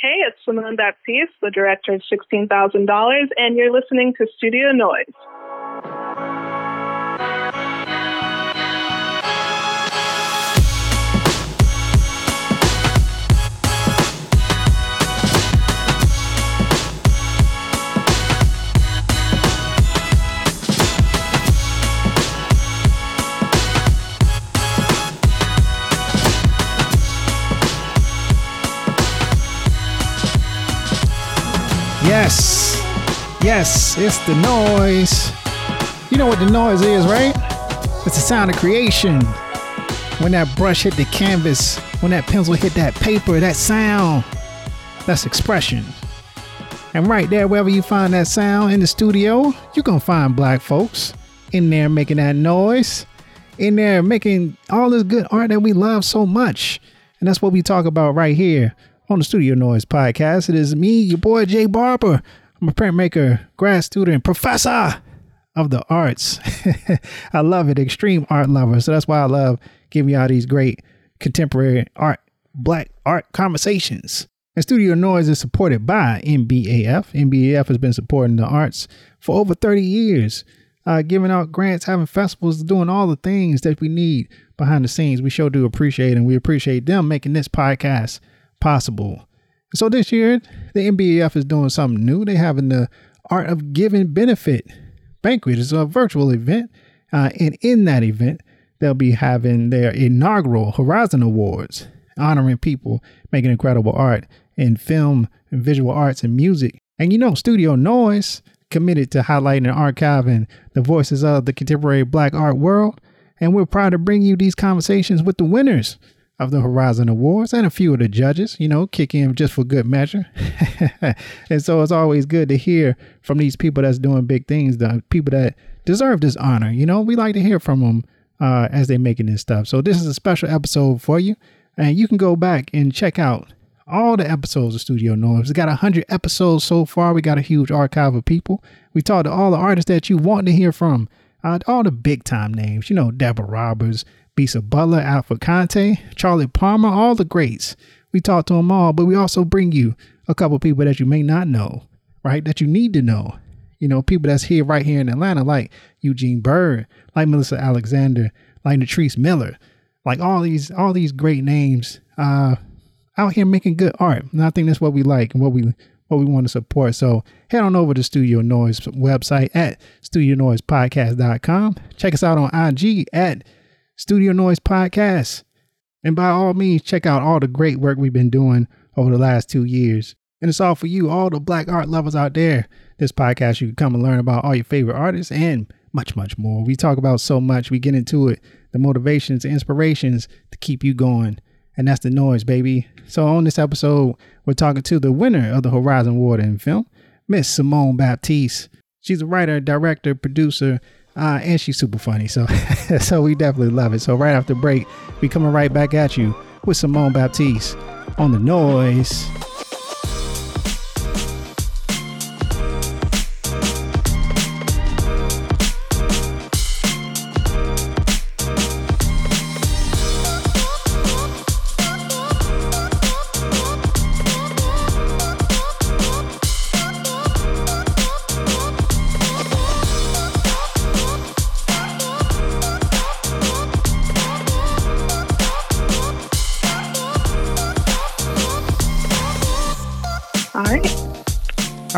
Hey, it's Simone Baptiste, the director of $16,000, and you're listening to Studio Noise. Yes, it's the noise. You know what the noise is, right? It's the sound of creation. When that brush hit the canvas, when that pencil hit that paper, that sound, that's expression. And right there, wherever you find that sound in the studio, you're to find black folks in there making that noise, in there making all this good art that we love so much. And that's what we talk about right here on the Studio Noise podcast. It is me, your boy Jay Barber. I'm a printmaker, grad student, professor of the arts. I love it, extreme art lover. So that's why I love giving y'all these great contemporary art, black art conversations. And Studio Noise is supported by NBAF. NBAF has been supporting the arts for over 30 years, uh, giving out grants, having festivals, doing all the things that we need behind the scenes. We sure do appreciate, and we appreciate them making this podcast possible. So this year, the NBAF is doing something new. They're having the Art of Giving Benefit Banquet. It's a virtual event. Uh, and in that event, they'll be having their inaugural Horizon Awards, honoring people making incredible art in film and visual arts and music. And you know, Studio Noise committed to highlighting and archiving the voices of the contemporary black art world. And we're proud to bring you these conversations with the winners of the Horizon Awards and a few of the judges, you know, kick in just for good measure. and so it's always good to hear from these people that's doing big things, the people that deserve this honor. You know, we like to hear from them uh, as they're making this stuff. So this is a special episode for you. And you can go back and check out all the episodes of Studio Noise. We got 100 episodes so far. We got a huge archive of people. We talked to all the artists that you want to hear from, uh, all the big time names, you know, Deborah Roberts, Bisa Butler, Alfred Conteh, Charlie Palmer, all the greats. We talk to them all, but we also bring you a couple people that you may not know, right? That you need to know. You know, people that's here right here in Atlanta, like Eugene Bird, like Melissa Alexander, like Natrice Miller, like all these all these great names uh, out here making good art. And I think that's what we like and what we what we want to support. So head on over to Studio Noise website at studionoisepodcast.com. Check us out on IG at Studio Noise Podcast. And by all means, check out all the great work we've been doing over the last two years. And it's all for you, all the black art lovers out there. This podcast, you can come and learn about all your favorite artists and much, much more. We talk about so much. We get into it, the motivations, the inspirations to keep you going. And that's the noise, baby. So on this episode, we're talking to the winner of the Horizon Award in film, Miss Simone Baptiste. She's a writer, director, producer, uh, and she's super funny. So, so we definitely love it. So right after break, we coming right back at you with Simone Baptiste on the noise.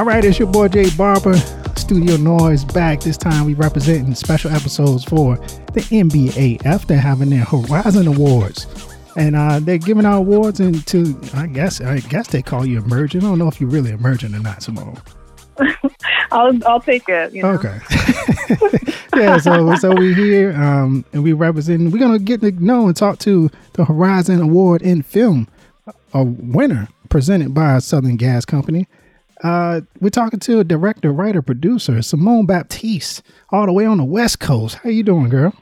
All right, it's your boy Jay Barber, Studio Noise back. This time we representing special episodes for the NBAF. They're having their Horizon Awards. And uh, they're giving out awards into I guess I guess they call you emerging. I don't know if you're really emerging or not, Simone. I'll I'll take it. You know? Okay. yeah, so so we here um, and we representing. we're gonna get to know and talk to the Horizon Award in film, a winner presented by Southern Gas Company. Uh, we're talking to a director, writer, producer, Simone Baptiste, all the way on the West Coast. How you doing, girl?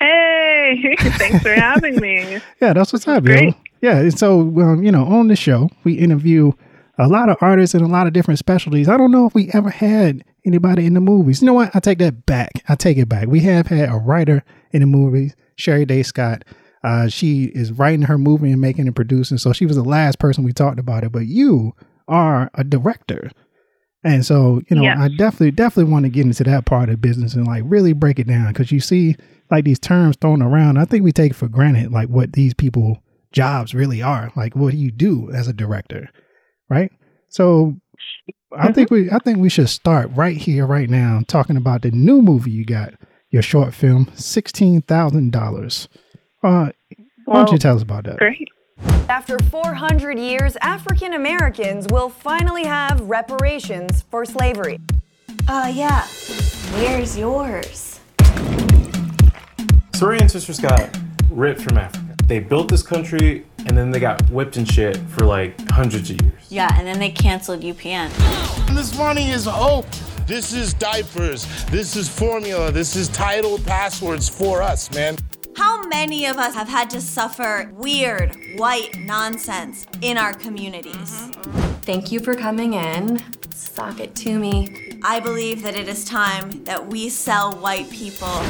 Hey, thanks for having me. yeah, that's what's up, yo. Yeah, and so um, you know, on the show, we interview a lot of artists in a lot of different specialties. I don't know if we ever had anybody in the movies. You know what? I take that back. I take it back. We have had a writer in the movies, Sherry Day Scott. Uh, she is writing her movie and making and producing. So she was the last person we talked about it. But you are a director. And so, you know, I definitely, definitely want to get into that part of business and like really break it down because you see like these terms thrown around. I think we take for granted like what these people jobs really are. Like, what do you do as a director? Right. So I think we I think we should start right here, right now, talking about the new movie you got, your short film, sixteen thousand dollars. Uh, why don't you tell us about that? Great. After 400 years, African Americans will finally have reparations for slavery. Uh, yeah. Where's yours? So our ancestors got ripped from Africa. They built this country and then they got whipped and shit for like hundreds of years. Yeah, and then they canceled UPN. This money is hope. This is diapers. This is formula. This is title passwords for us, man. How many of us have had to suffer weird white nonsense in our communities? Thank you for coming in. Sock it to me. I believe that it is time that we sell white people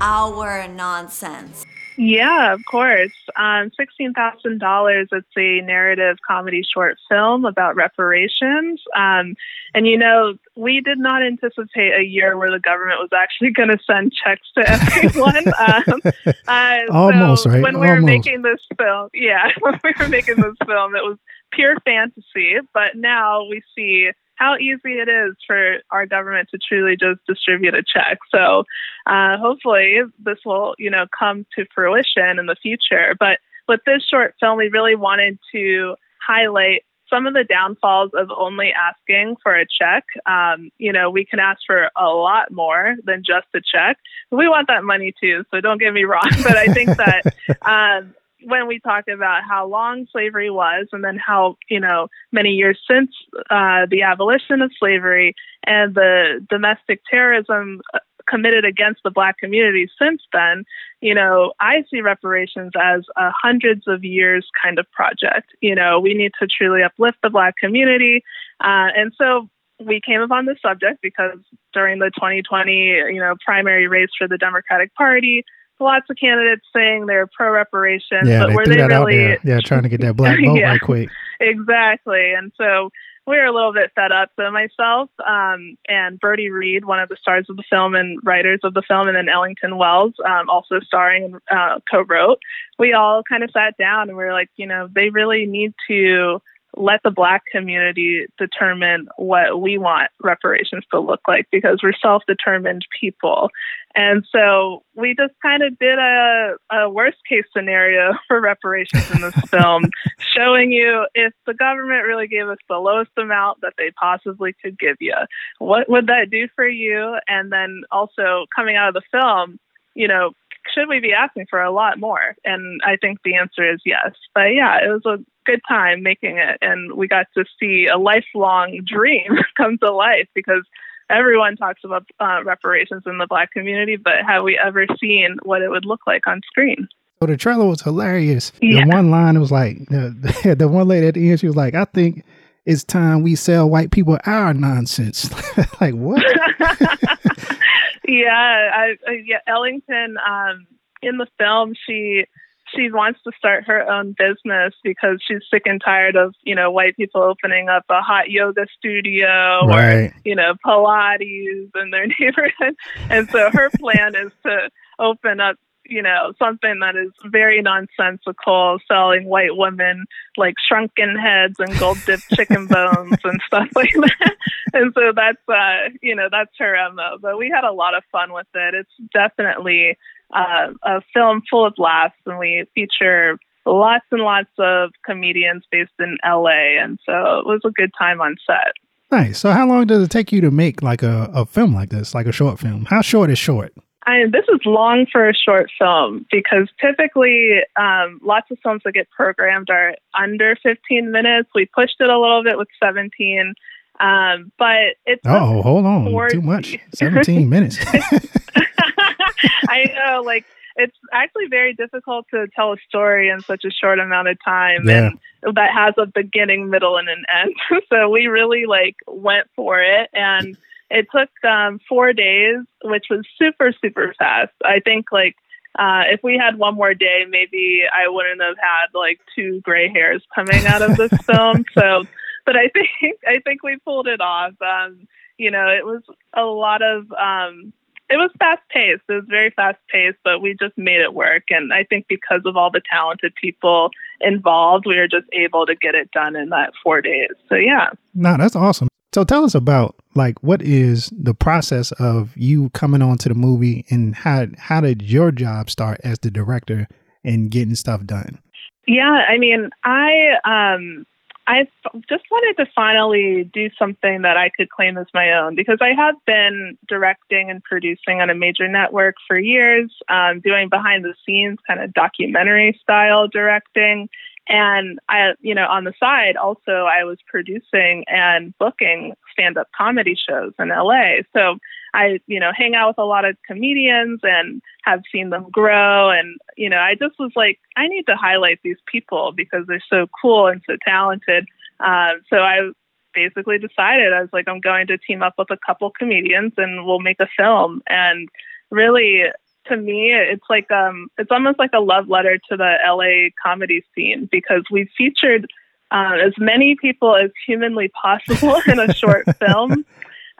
our nonsense. Yeah, of course. Um, $16,000, it's a narrative comedy short film about reparations. Um, and, you know, we did not anticipate a year where the government was actually going to send checks to everyone. um, uh, Almost, so right? When we were making this film, yeah, when we were making this film, it was pure fantasy. But now we see how easy it is for our government to truly just distribute a check. So uh, hopefully this will, you know, come to fruition in the future. But with this short film, we really wanted to highlight some of the downfalls of only asking for a check. Um, you know, we can ask for a lot more than just a check. We want that money too, so don't get me wrong. But I think that um, when we talk about how long slavery was and then how you know many years since uh, the abolition of slavery and the domestic terrorism uh, committed against the black community since then you know i see reparations as a hundreds of years kind of project. You know we need to truly uplift the black community. Uh, and so we came upon this subject because during the 2020 you know primary race for the democratic party lots of candidates saying they're pro reparations, Yeah, but they were they really. Yeah, trying to get that black vote Yeah. right quick. exactly? And so we were a little bit fed up. So myself um, and Bertie Reed, one of the stars of the film and writers of the film, and then Ellington Wells, um, also starring and uh, co-wrote. We all kind of sat down and we were like, you know, they really need to let the black community determine what we want reparations to look like because we're self-determined people. And so we just kind of did a, a worst case scenario for reparations in this film showing you if the government really gave us the lowest amount that they possibly could give you. What would that do for you? And then also coming out of the film you know should we be asking for a lot more? And I think the answer is yes. But yeah, it was a good time making it, and we got to see a lifelong dream come to life because everyone talks about uh, reparations in the black community, but have we ever seen what it would look like on screen? So the trailer was hilarious. Yeah. The one line was like the, the one lady at the end, she was like, I think it's time we sell white people our nonsense. like what? Yeah, I, yeah, Ellington um, in the film, she she wants to start her own business because she's sick and tired of you know white people opening up a hot yoga studio Right. or you know Pilates in their neighborhood, and so her plan is to open up you know something that is very nonsensical, selling white women like shrunken heads and gold dipped chicken bones and stuff like that. And so that's uh you know that's her mo. But we had a lot of fun with it. It's definitely uh, a film full of laughs, and we feature lots and lots of comedians based in LA, and so it was a good time on set. Nice. So how long does it take you to make like a, a film like this, like a short film? How short is short? I this is long for a short film because typically um, lots of films that get programmed are under 15 minutes. We pushed it a little bit with 17, um, but it's Oh, hold on. Four- Too much. 17 minutes. I know, like it's actually very difficult to tell a story in such a short amount of time, Yeah. and that has a beginning, middle, and an end. so we really like went for it, and it took um, four days, which was super super fast. I think like uh, if we had one more day, maybe I wouldn't have had like two gray hairs coming out of this film. So, but I think I think we pulled it off. Um, you know, it was a lot of um, it was fast paced. It was very fast paced, but we just made it work. And I think because of all the talented people involved, we were just able to get it done in that four days. So yeah. No, that's awesome. So tell us about like what is the process of you coming on to the movie and how how did your job start as the director and getting stuff done? Yeah, I mean, I um I just wanted to finally do something that I could claim as my own because I have been directing and producing on a major network for years, um, doing behind the scenes kind of documentary style directing. And I, you know, on the side, also I was producing and booking stand up comedy shows in LA. So I, you know, hang out with a lot of comedians and have seen them grow. And, you know, I just was like, I need to highlight these people because they're so cool and so talented. Um, so I basically decided I was like, I'm going to team up with a couple comedians and we'll make a film. And really, to me, it's like um, it's almost like a love letter to the LA comedy scene because we featured uh, as many people as humanly possible in a short film.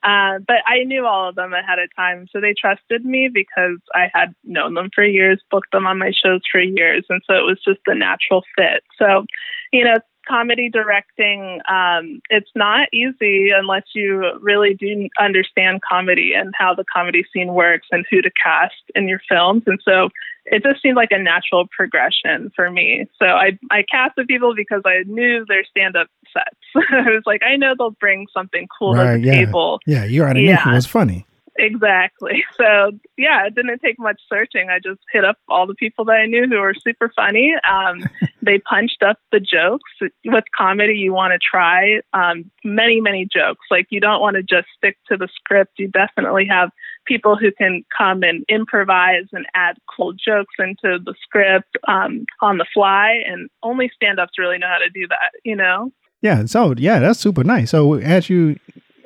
Uh, but I knew all of them ahead of time, so they trusted me because I had known them for years, booked them on my shows for years, and so it was just a natural fit. So, you know, comedy directing, um, it's not easy unless you really do understand comedy and how the comedy scene works and who to cast in your films. And so it just seemed like a natural progression for me. So I I cast the people because I knew their stand up sets. I was like, I know they'll bring something cool right, to the yeah. table. Yeah, you already yeah. knew it was funny. Exactly. So yeah, it didn't take much searching. I just hit up all the people that I knew who were super funny. Um, they punched up the jokes. With comedy, you want to try um, many, many jokes. Like you don't want to just stick to the script. You definitely have people who can come and improvise and add cool jokes into the script um, on the fly. And only stand-ups really know how to do that. You know. Yeah. So yeah, that's super nice. So as you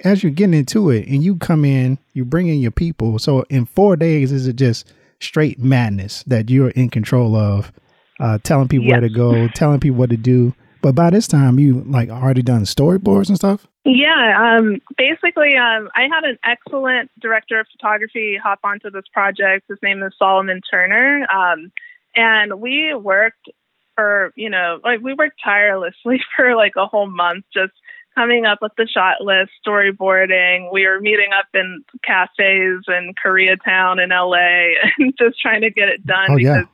as you're getting into it and you come in, you bring in your people. So in four days, is it just straight madness that you're in control of, uh, telling people where to go, telling people what to do. But by this time, you like already done storyboards and stuff. Yeah, um, basically, um, I had an excellent director of photography hop onto this project. His name is Solomon Turner, um, and we worked for you know like we worked tirelessly for like a whole month just coming up with the shot list, storyboarding. We were meeting up in cafes in Koreatown in LA and just trying to get it done oh, because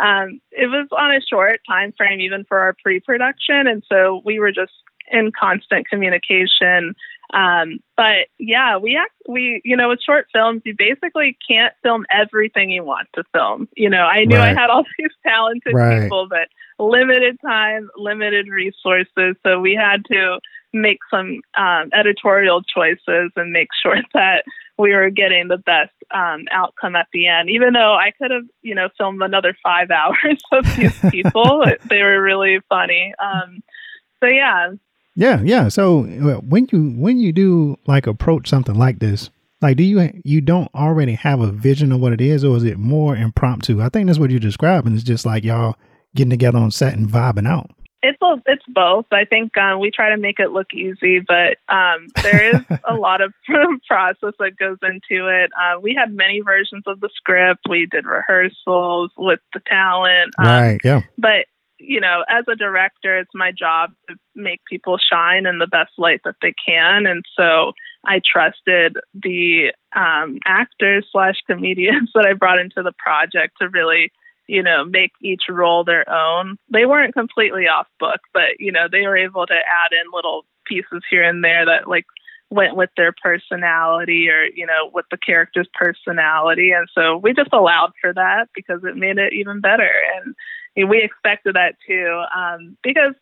yeah. um, it was on a short time frame even for our pre-production, and so we were just in constant communication. Um, but yeah, we act, we you know with short films you basically can't film everything you want to film. You know, I knew right. I had all these talented right. people, but limited time, limited resources, so we had to make some um, editorial choices and make sure that we were getting the best um, outcome at the end. Even though I could have, you know, filmed another five hours of these people, they were really funny. Um, so yeah. Yeah, yeah. So when you when you do like approach something like this, like do you you don't already have a vision of what it is, or is it more impromptu? I think that's what you're describing. It's just like y'all getting together on set and vibing out. It's a, it's both. I think um, we try to make it look easy, but um, there is a lot of process that goes into it. Uh, we had many versions of the script. We did rehearsals with the talent. Um, right. Yeah. But you know, as a director, it's my job to make people shine in the best light that they can, and so I trusted the um, actors slash comedians that I brought into the project to really you know, make each role their own. They weren't completely off book, but you know, they were able to add in little pieces here and there that like went with their personality or you know with the character's personality and so we just allowed for that because it made it even better and we expected that too um because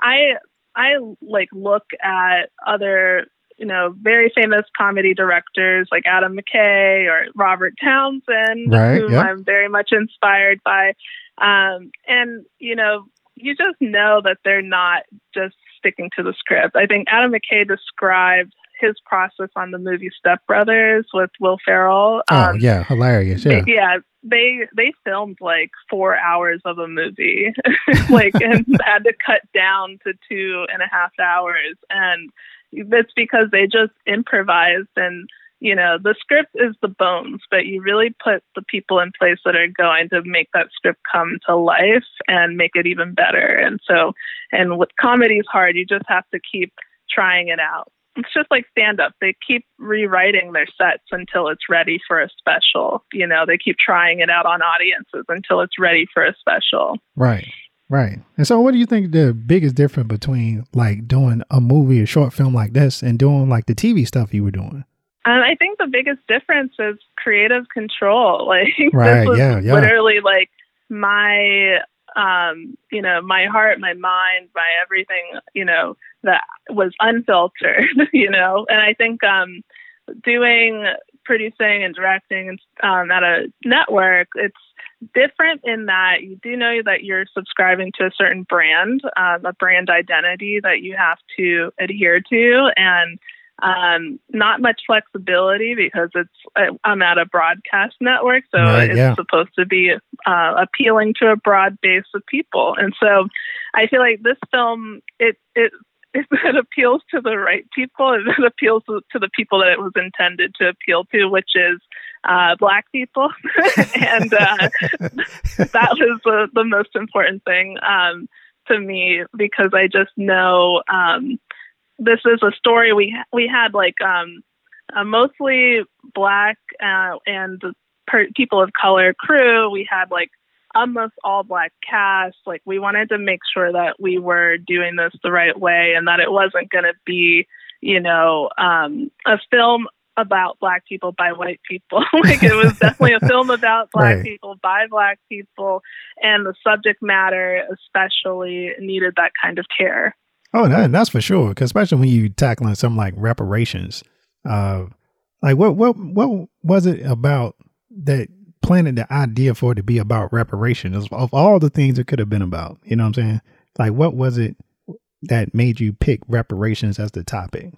i i like look at other you know, very famous comedy directors like Adam McKay or Robert Townsend, right, whom I'm very much inspired by. Um, and, you know, you just know that they're not just sticking to the script. I think Adam McKay described his process on the movie Step Brothers with Will Ferrell. Oh Um, yeah, hilarious. they- Yeah. yeah, they they filmed like four hours of a movie, like and had to cut down to two and a half hours, and it's because they just improvised and you know the script is the bones, but you really put the people in place that are going to make that script come to life and make it even better. And so, and with comedy is hard, you just have to keep trying it out it's just like stand up. They keep rewriting their sets until it's ready for a special. You know, they keep trying it out on audiences until it's ready for a special. Right. Right. And so what do you think the biggest difference between like doing a movie, a short film like this and doing like the TV stuff you were doing? And I think the biggest difference is creative control. Like Right, this was yeah, yeah. literally like my um, you know, my heart, my mind, my everything, you know, that was unfiltered, you know. And I think um doing producing and directing um, at a network, it's different in that you do know that you're subscribing to a certain brand, um, a brand identity that you have to adhere to, and um, not much flexibility because it's I'm at a broadcast network, so Right, it's yeah. supposed to be uh, appealing to a broad base of people, and so I feel like this film it it it, it appeals to the right people. It appeals to, to the people that it was intended to appeal to, which is uh, black people, and uh, that was the, the most important thing um, to me because I just know um, this is a story we we had like um, a mostly black uh, and per- people of color crew. We had like almost all black cast. Like we wanted to make sure that we were doing this the right way and that it wasn't going to be, you know, um, a film about black people by white people. like it was definitely a film about black Right. people by black people, and the subject matter especially needed that kind of care. Oh, that, that's for sure. Because especially when you're tackling something like reparations, uh, like what what what was it about that planted the idea for it to be about reparations of all the things it could have been about? You know what I'm saying? Like what was it that made you pick reparations as the topic?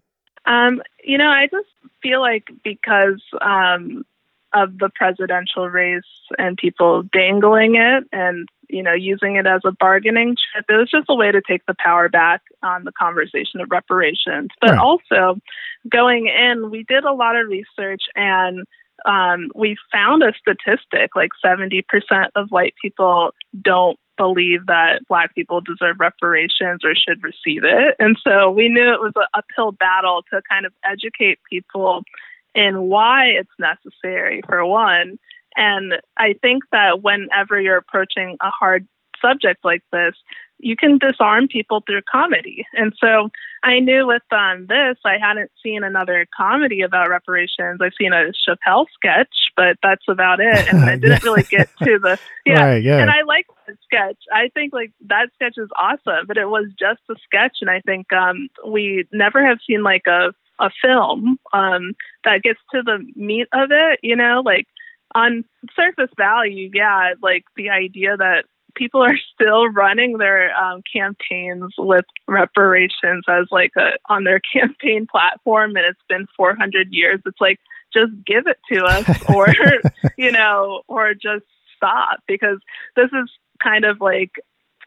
Um, you know, I just feel like because um, of the presidential race and people dangling it and, you know, using it as a bargaining chip, it was just a way to take the power back on the conversation of reparations. But Right. also, going in, we did a lot of research and um, we found a statistic like 70% of white people don't believe that black people deserve reparations or should receive it. And so we knew it was an uphill battle to kind of educate people in why it's necessary, for one. And I think that whenever you're approaching a hard subject like this, you can disarm people through comedy. And so I knew with um, this, I hadn't seen another comedy about reparations. I've seen a Chappelle sketch, but that's about it. And I didn't really get to the yeah. Right, yeah. And I like that sketch. I think like that sketch is awesome, but it was just a sketch, and I think um, we never have seen like a a film um, that gets to the meat of it. You know, like on surface value, yeah, like the idea that people are still running their um, campaigns with reparations as like a on their campaign platform, and it's been 400 years. It's like just give it to us, or you know, or just stop because this is kind of like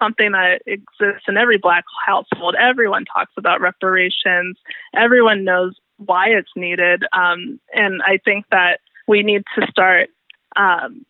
something that exists in every black household. Everyone talks about reparations. Everyone knows why it's needed, um, and I think that we need to start um,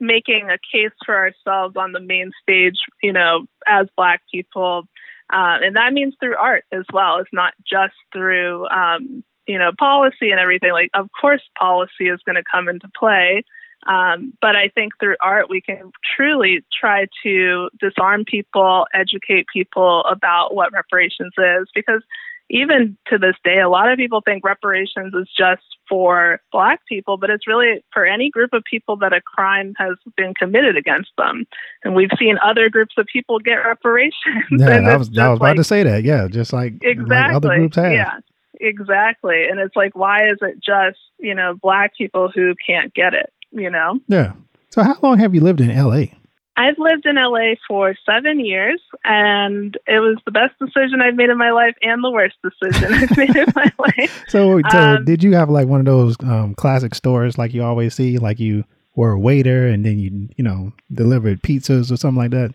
making a case for ourselves on the main stage, you know, as Black people. Uh, and that means through art as well. It's not just through, um, you know, policy and everything. Like, of course, policy is going to come into play. Um, but I think through art, we can truly try to disarm people, educate people about what reparations is. Because even to this day, a lot of people think reparations is just for Black people, but it's really for any group of people that a crime has been committed against them. And we've seen other groups of people get reparations. Yeah, I was I was about like- to say that. Yeah, just like, exactly. like other groups have. Yeah, exactly. And it's like, why is it just you know black people who can't get it? You know. Yeah. So how long have you lived in LA? I've lived in LA for seven years, and it was the best decision I've made in my life and the worst decision I've made in my life. So, so Um, did you have like one of those um, classic stores like you always see, like you were a waiter and then you you know delivered pizzas or something like that?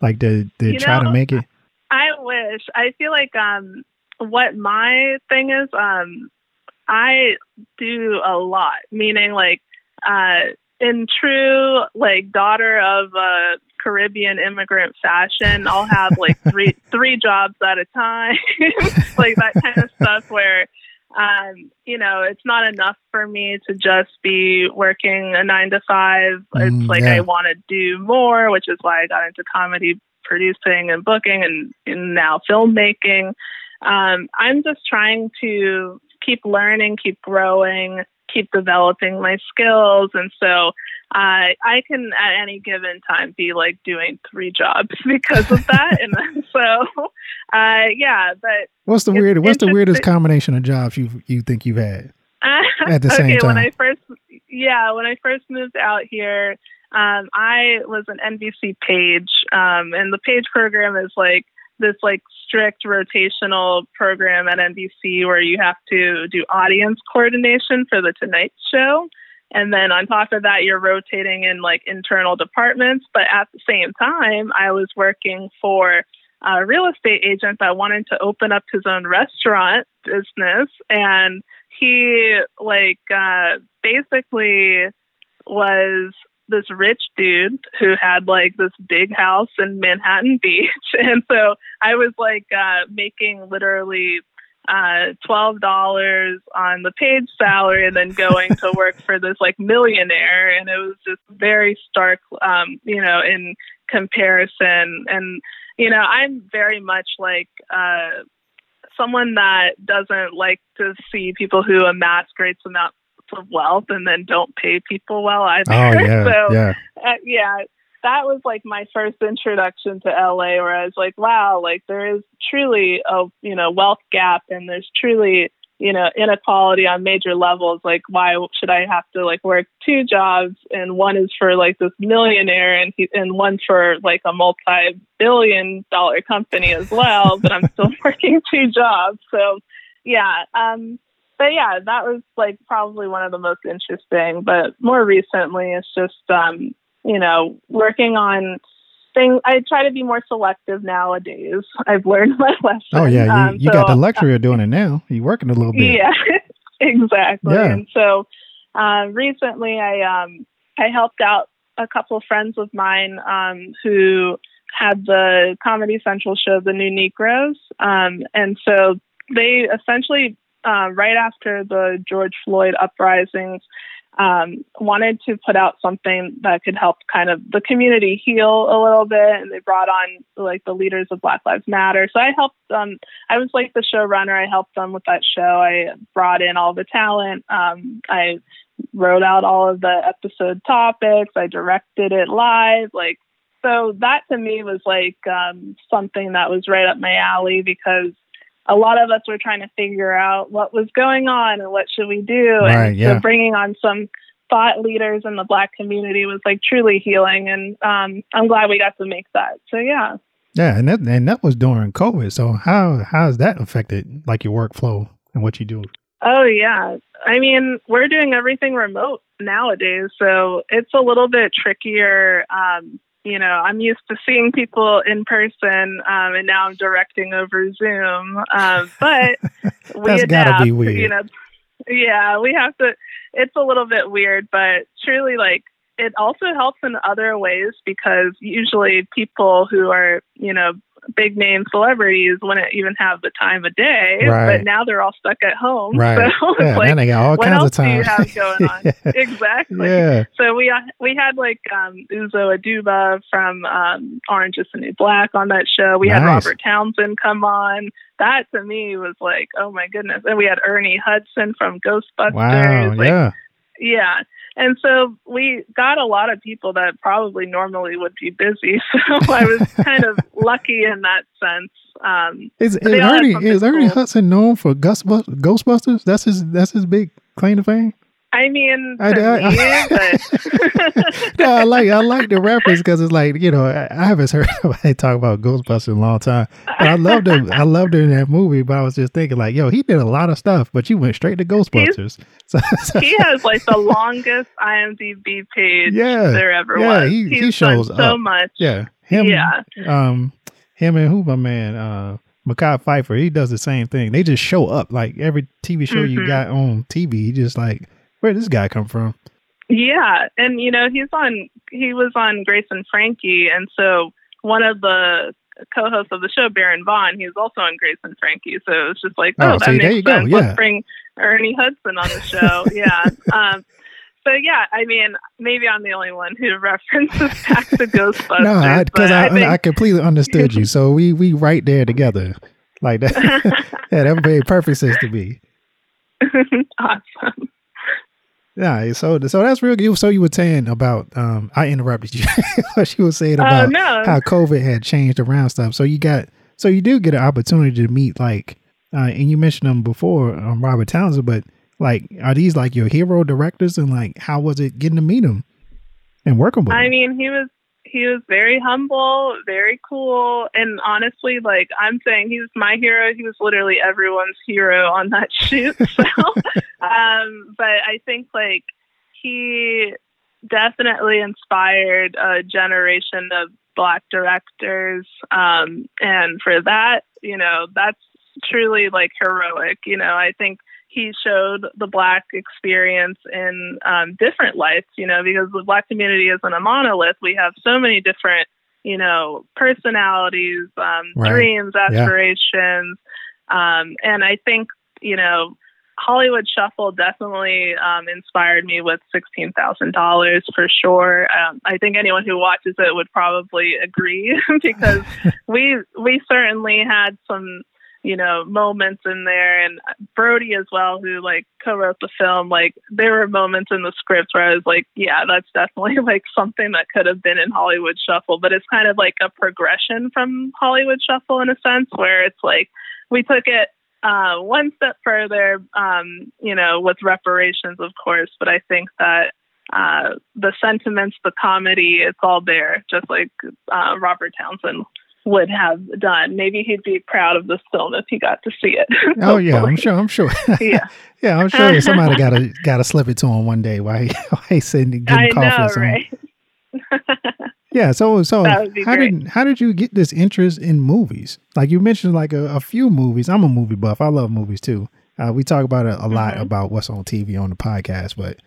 Like did, You try to make it. I wish. I feel like um, what my thing is, um, I do a lot. Meaning, like, uh, in true like daughter of a Caribbean immigrant fashion, I'll have like three three jobs at a time, like that kind of stuff. Where um, you know, it's not enough for me to just be working a nine to five. It's Mm, like yeah. I want to do more, which is why I got into comedy producing and booking and, and now filmmaking. Um, I'm just trying to keep learning, keep growing, keep developing my skills. And so I I can at any given time be like doing three jobs because of that. and so, uh, yeah, but What's the weird? What's the weirdest combination of jobs you you think you've had? At the okay, same when time. I first, yeah, when I first moved out here, um, I was an NBC page, um, and the page program is like this like strict rotational program at NBC where you have to do audience coordination for the Tonight Show. And then on top of that, you're rotating in like internal departments. But at the same time, I was working for a real estate agent that wanted to open up his own restaurant business. And he, like, uh, basically was this rich dude who had like this big house in Manhattan Beach. And so I was like uh, making literally uh, twelve dollars on the paid salary and then going to work for this like millionaire and it was just very stark um, you know, in comparison and you know, I'm very much like uh someone that doesn't like to see people who amass great amounts of wealth and then don't pay people well either. Oh yeah, so yeah. uh, yeah, that was like my first introduction to LA, where I was like, wow, like there is truly a you know wealth gap, and there's truly you know inequality on major levels. Like, why should I have to like work two jobs, and one is for like this millionaire, and he, and one for like a multi-billion dollar company as well, but I'm still working two jobs. So yeah, um, but yeah, that was like probably one of the most interesting. But more recently, it's just um, you know working on things. I try to be more selective nowadays. I've learned my lesson. Oh yeah, you, Um, you got the luxury of doing it now. You're working a little bit. yeah, exactly. Yeah. And so uh, recently, I um, I helped out a couple of friends of mine um, who had the Comedy Central show, The New Negroes, um, and so they essentially uh, right after the George Floyd uprisings. Um, wanted to put out something that could help kind of the community heal a little bit, and they brought on like the leaders of Black Lives Matter. So I helped them I was like the showrunner. I helped them with that show. I brought in all the talent. Um, I wrote out all of the episode topics. I directed it live. Like, so that to me was like um, something that was right up my alley because a lot of us were trying to figure out what was going on and what should we do. Right, and yeah. so bringing on some thought leaders in the black community was like truly healing. And um, I'm glad we got to make that. So yeah. Yeah, and that and that was during COVID. So how how has that affected like your workflow and what you do? Oh yeah. I mean, we're doing everything remote nowadays, so it's a little bit trickier. Um, you know, I'm used to seeing people in person, um, and now I'm directing over Zoom. Um, but we That's adapt. gotta be weird. You know, yeah, we have to. It's a little bit weird, but truly, like, it also helps in other ways because usually people who are, you know, big name celebrities wouldn't even have the time of day, Right. but now they're all stuck at home. Right. So yeah, like, they got all what kinds else of time. do you have going on? exactly. yeah. So we uh, we had like um, Uzo Aduba from um, Orange Is the New Black on that show. We had Robert Townsend come on. That to me was like, oh my goodness. And we had Ernie Hudson from Ghostbusters. Wow. Like, yeah. yeah. And so we got a lot of people that probably normally would be busy. So I was kind of lucky in that sense. Um, Is, is they all had Ernie is Ernie cool. Hudson known for Ghostbusters? Ghostbusters? That's his that's his big claim to fame. I mean, I- I- me, but no, I like I like the reference because it's like you know I, I haven't heard somebody talk about Ghostbusters in a long time, but I loved him. I loved it in that movie. But I was just thinking like, yo, he did a lot of stuff, but you went straight to Ghostbusters. So, so- he has like the longest IMDb page Yeah, there ever yeah, was. he- he shows so up. much. yeah, him, Yeah. um, him and who my man, uh, Mekhi Phifer, he does the same thing. They just show up like every TV show you Mhm. got on TV. You just like, where did this guy come from? Yeah, and you know he's on. He was on Grace and Frankie, and so one of the co-hosts of the show, Baron Vaughn, he was also on Grace and Frankie. So it was just like, Oh, oh, that see, there makes you go, sense. yeah. Let's bring Ernie Hudson on the show. yeah. Um, so yeah, I mean, maybe I'm the only one who references back to Ghostbusters. No, because but I, I, think, completely understood you. So we we right there together, like that. yeah, that made perfect sense to me. awesome. Yeah, so so that's real good. So you were saying about um I interrupted you. what she was saying Oh about no. how COVID had changed around stuff. So you got so you do get an opportunity to meet like uh and you mentioned them before, um, Robert Townsend, but like are these like your hero directors and like how was it getting to meet them and working with I them? mean, he was he was very humble, very cool, and honestly, like I'm saying, he was my hero. He was literally everyone's hero on that shoot. So, um, but I think like he definitely inspired a generation of black directors, um, and for that, you know, that's truly like heroic. You know, I think he showed the black experience in um, different lights, you know, because the black community isn't a monolith. We have so many different, you know, personalities, um, Right. dreams, Yeah. aspirations. Um, and I think, you know, Hollywood Shuffle definitely um, inspired me with $16,000 for sure. Um, I think anyone who watches it would probably agree because we we certainly had some you know moments in there. And brody as well who like co-wrote the film like there were moments in the script where i was like yeah that's definitely like something that could have been in hollywood shuffle. But it's kind of like a progression from hollywood shuffle in a sense where it's like we took it uh, one step further um, you know with reparations of course. But i think that uh, the sentiments the comedy it's all there. Just like uh, robert townsend would have done. Maybe he'd be proud of this film if he got to see it. Oh yeah, I'm sure. I'm sure. Yeah, yeah, I'm sure somebody got to got to slip it to him one day while he while he's sitting getting I coffee. know, right? Yeah. So so That would be how great. did how did you get this interest in movies? Like you mentioned, like a, a few movies. I'm a movie buff. I love movies too. Uh, we talk about it a lot Mhm. about what's on TV on the podcast, but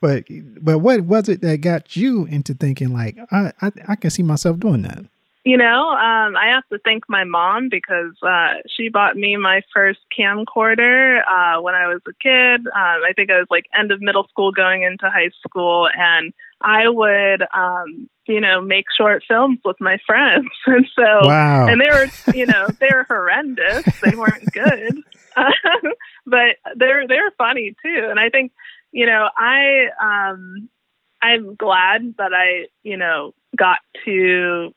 but but what was it that got you into thinking like I I, I can see myself doing that? You know, um, I have to thank my mom because uh, she bought me my first camcorder uh, when I was a kid. Um, I think I was like end of middle school going into high school, and I would, um, you know, make short films with my friends. And so, Wow. and they were, you know, they were horrendous. They weren't good, but they're they're funny too. And I think, you know, I um, I'm glad that I, you know, got to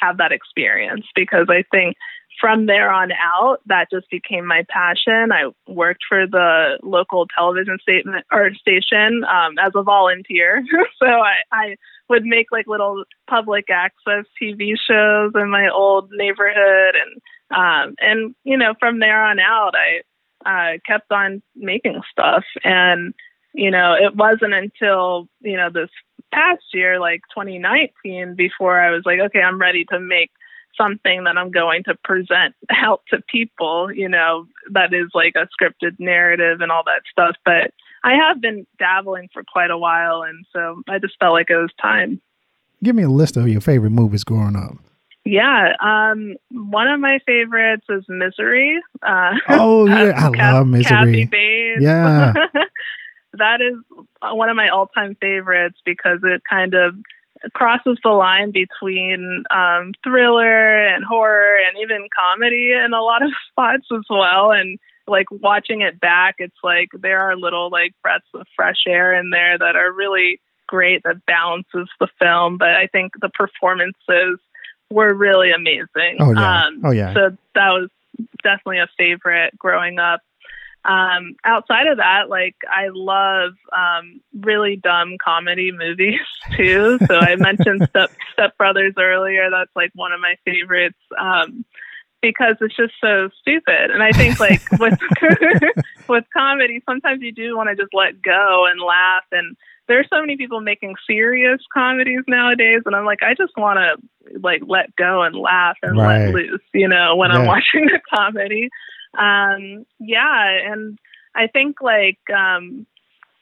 have that experience because I think from there on out, that just became my passion. I worked for the local television statement or station um, as a volunteer, so I, I would make like little public access TV shows in my old neighborhood, and um, and you know from there on out, I uh, kept on making stuff, and you know it wasn't until you know this past year, like 2019, before I was like, okay, I'm ready to make something that I'm going to present out to people, you know, that is like a scripted narrative and all that stuff. But I have been dabbling for quite a while. And so I just felt like it was time. Give me a list of your favorite movies growing up. Yeah. Um, one of my favorites is Misery. Uh, Oh yeah, I love Kathy Misery. Bates. Yeah. that is one of my all-time favorites because it kind of crosses the line between um, thriller and horror and even comedy in a lot of spots as well. And like watching it back, it's like there are little like breaths of fresh air in there that are really great that balances the film. But I think the performances were really amazing. Oh, yeah. Um, Oh, yeah. So that was definitely a favorite growing up. Um, outside of that, like I love um, really dumb comedy movies too. So I mentioned Step Step Brothers earlier. That's like one of my favorites um, because it's just so stupid. And I think like with with comedy, sometimes you do want to just let go and laugh. And there's so many people making serious comedies nowadays, and I'm like, I just want to like let go and laugh and Right. let loose, you know, when Yeah. I'm watching a comedy um yeah and i think like um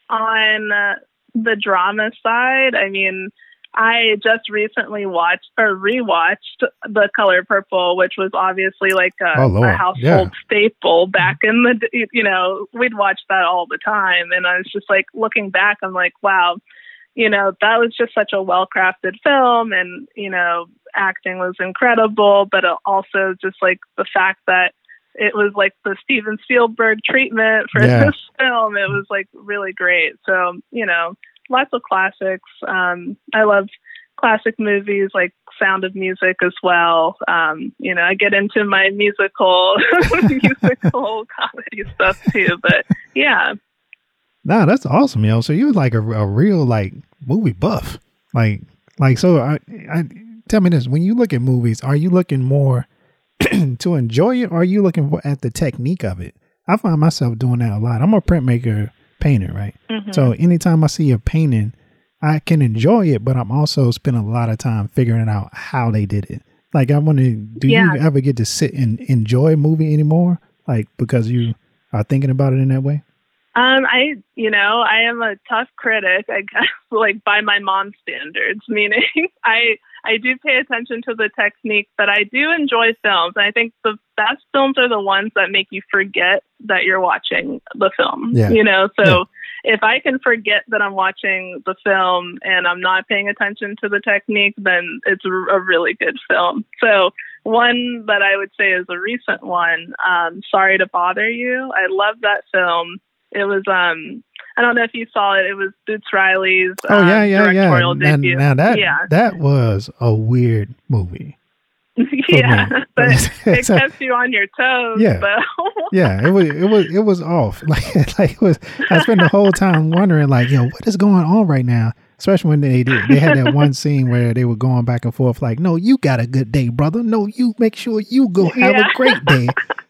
on uh, the drama side i mean i just recently watched or rewatched the color purple which was obviously like a, Oh, a household Yeah. staple back in the you know we'd watch that all the time and i was just like looking back i'm like wow you know that was just such a well crafted film and you know acting was incredible but also just like the fact that it was like the Steven Spielberg treatment for Yeah. this film. It was like really great. So, you know, lots of classics. Um, I love classic movies like Sound of Music as well. Um, you know, I get into my musical musical comedy stuff too. But yeah. Nah, that's awesome, yo. So you're like a, a real like movie buff, like like so. I, I tell me this: when you look at movies, are you looking more to enjoy it, or are you looking for, at the technique of it? I find myself doing that a lot. I'm a printmaker painter, right? Mhm. So anytime I see a painting, I can enjoy it, but I'm also spending a lot of time figuring out how they did it. Like I want to. Do Yeah. you ever get to sit and enjoy a movie anymore? Like because you are thinking about it in that way? Um, I, you know, I am a tough critic, I guess, like by my mom standards, meaning I, I do pay attention to the technique, but I do enjoy films. I think the best films are the ones that make you forget that you're watching the film, Yeah. you know? So if I can forget that I'm watching the film and I'm not paying attention to the technique, then it's a a really good film. So one that I would say is a recent one, um, Sorry to Bother You. I love that film. It was um I don't know if you saw it. It was Boots Riley's Oh um, yeah, yeah, yeah. directorial Now, now that yeah, that was a weird movie. yeah, me. but it kept you on your toes. Yeah. Yeah, it was it was it was off. Like like it was. I spent the whole time wondering, like, yo, what is going on right now? Especially when they did. They had that one scene where they were going back and forth, like, no, you got a good day, brother. No, you make sure you go have Yeah. a great day.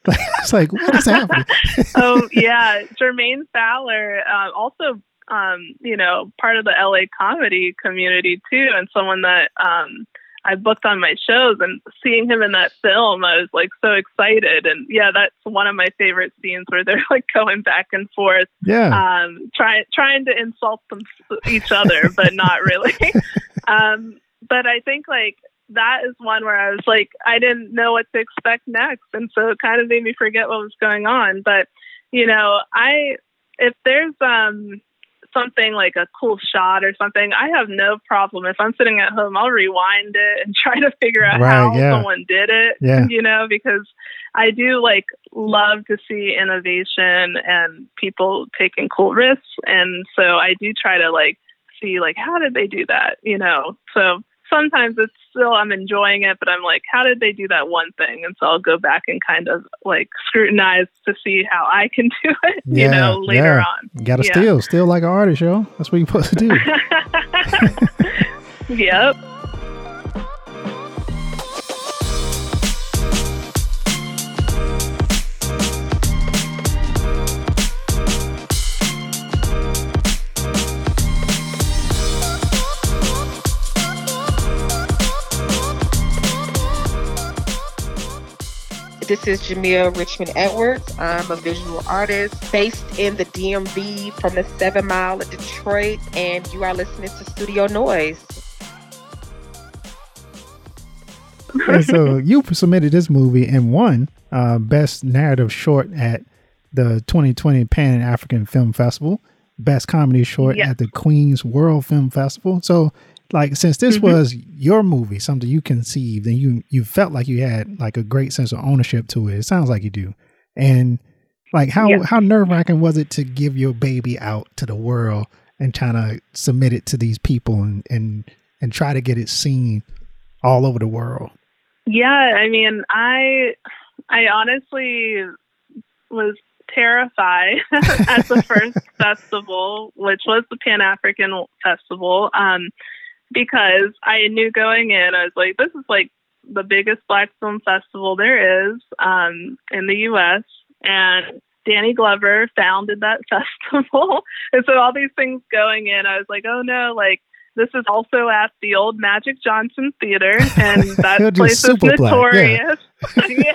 Like, it's like, what is happening? oh yeah, Jermaine Fowler, uh, also um, you know part of the LA comedy community too, and someone that um, I booked on my shows. And seeing him in that film, I was like so excited. And yeah, that's one of my favorite scenes where they're like going back and forth, Yeah. um, trying trying to insult them each other, but not really. um, but I think like that is one where I was like, I didn't know what to expect next, and so it kind of made me forget what was going on. But you know, I if there's um something like a cool shot or something, I have no problem. If I'm sitting at home, I'll rewind it and try to figure out Right, how yeah. someone did it. Yeah. You know, because I do like love to see innovation and people taking cool risks. And so I do try to like see like how did they do that? You know. So sometimes it's still I'm enjoying it, but I'm like, how did they do that one thing? And so I'll go back and kind of like scrutinize to see how I can do it, you Yeah, know, later yeah. on. You gotta Yeah. steal, steal like an artist, yo. That's what you're supposed to do. Yep. This is Jamea Richmond Edwards. I'm a visual artist based in the DMV from the Seven Mile of Detroit, and you are listening to Studio Noise. so you submitted this movie and won uh, best narrative short at the 2020 Pan African Film Festival, best comedy short Yeah. at the Queens World Film Festival. So, like, since this Mm-hmm. was your movie, something you conceived, and you you felt like you had like a great sense of ownership to it. It sounds like you do. And like, how Yeah. how nerve wracking was it to give your baby out to the world and trying to submit it to these people and and and try to get it seen all over the world? Yeah, I mean, I I honestly was terrified at the first festival, which was the Pan African Festival, um, because I knew going in, I was like, this is like the biggest black film festival there is um, in the U.S. and Danny Glover founded that festival, and so all these things going in, I was like, oh no, like this is also at the old Magic Johnson Theater, and that place is notorious. Yeah. yeah.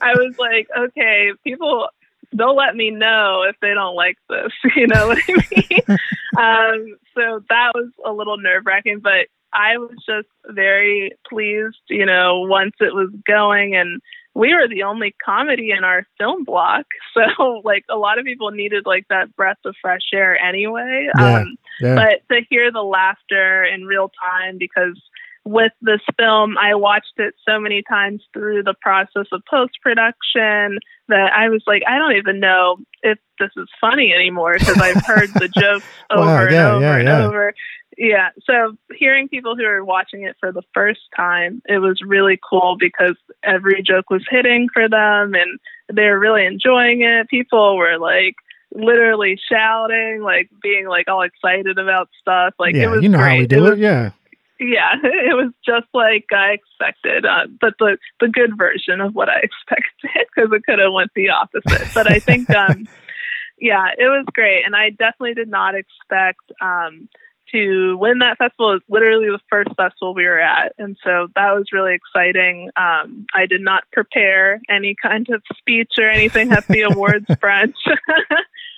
I was like, okay, people they'll let me know if they don't like this. You know what I mean? um, so that was a little nerve wracking, but I was just very pleased, you know, once it was going and we were the only comedy in our film block. So like a lot of people needed like that breath of fresh air anyway. Yeah, um, yeah. but to hear the laughter in real time because with this film, I watched it so many times through the process of post production that I was like, I don't even know if this is funny anymore because I've heard the jokes over wow, yeah, and over yeah, and yeah. over. Yeah. So hearing people who are watching it for the first time, it was really cool because every joke was hitting for them and they were really enjoying it. People were like, literally shouting, like being like all excited about stuff. Like yeah, it was you know great. how we do it. it. Yeah yeah, it was just like I expected, uh, but the the good version of what I expected because it could have went the opposite. But I think, um, yeah, it was great, and I definitely did not expect um, to win that festival. It was literally the first festival we were at, and so that was really exciting. Um, I did not prepare any kind of speech or anything at the awards brunch,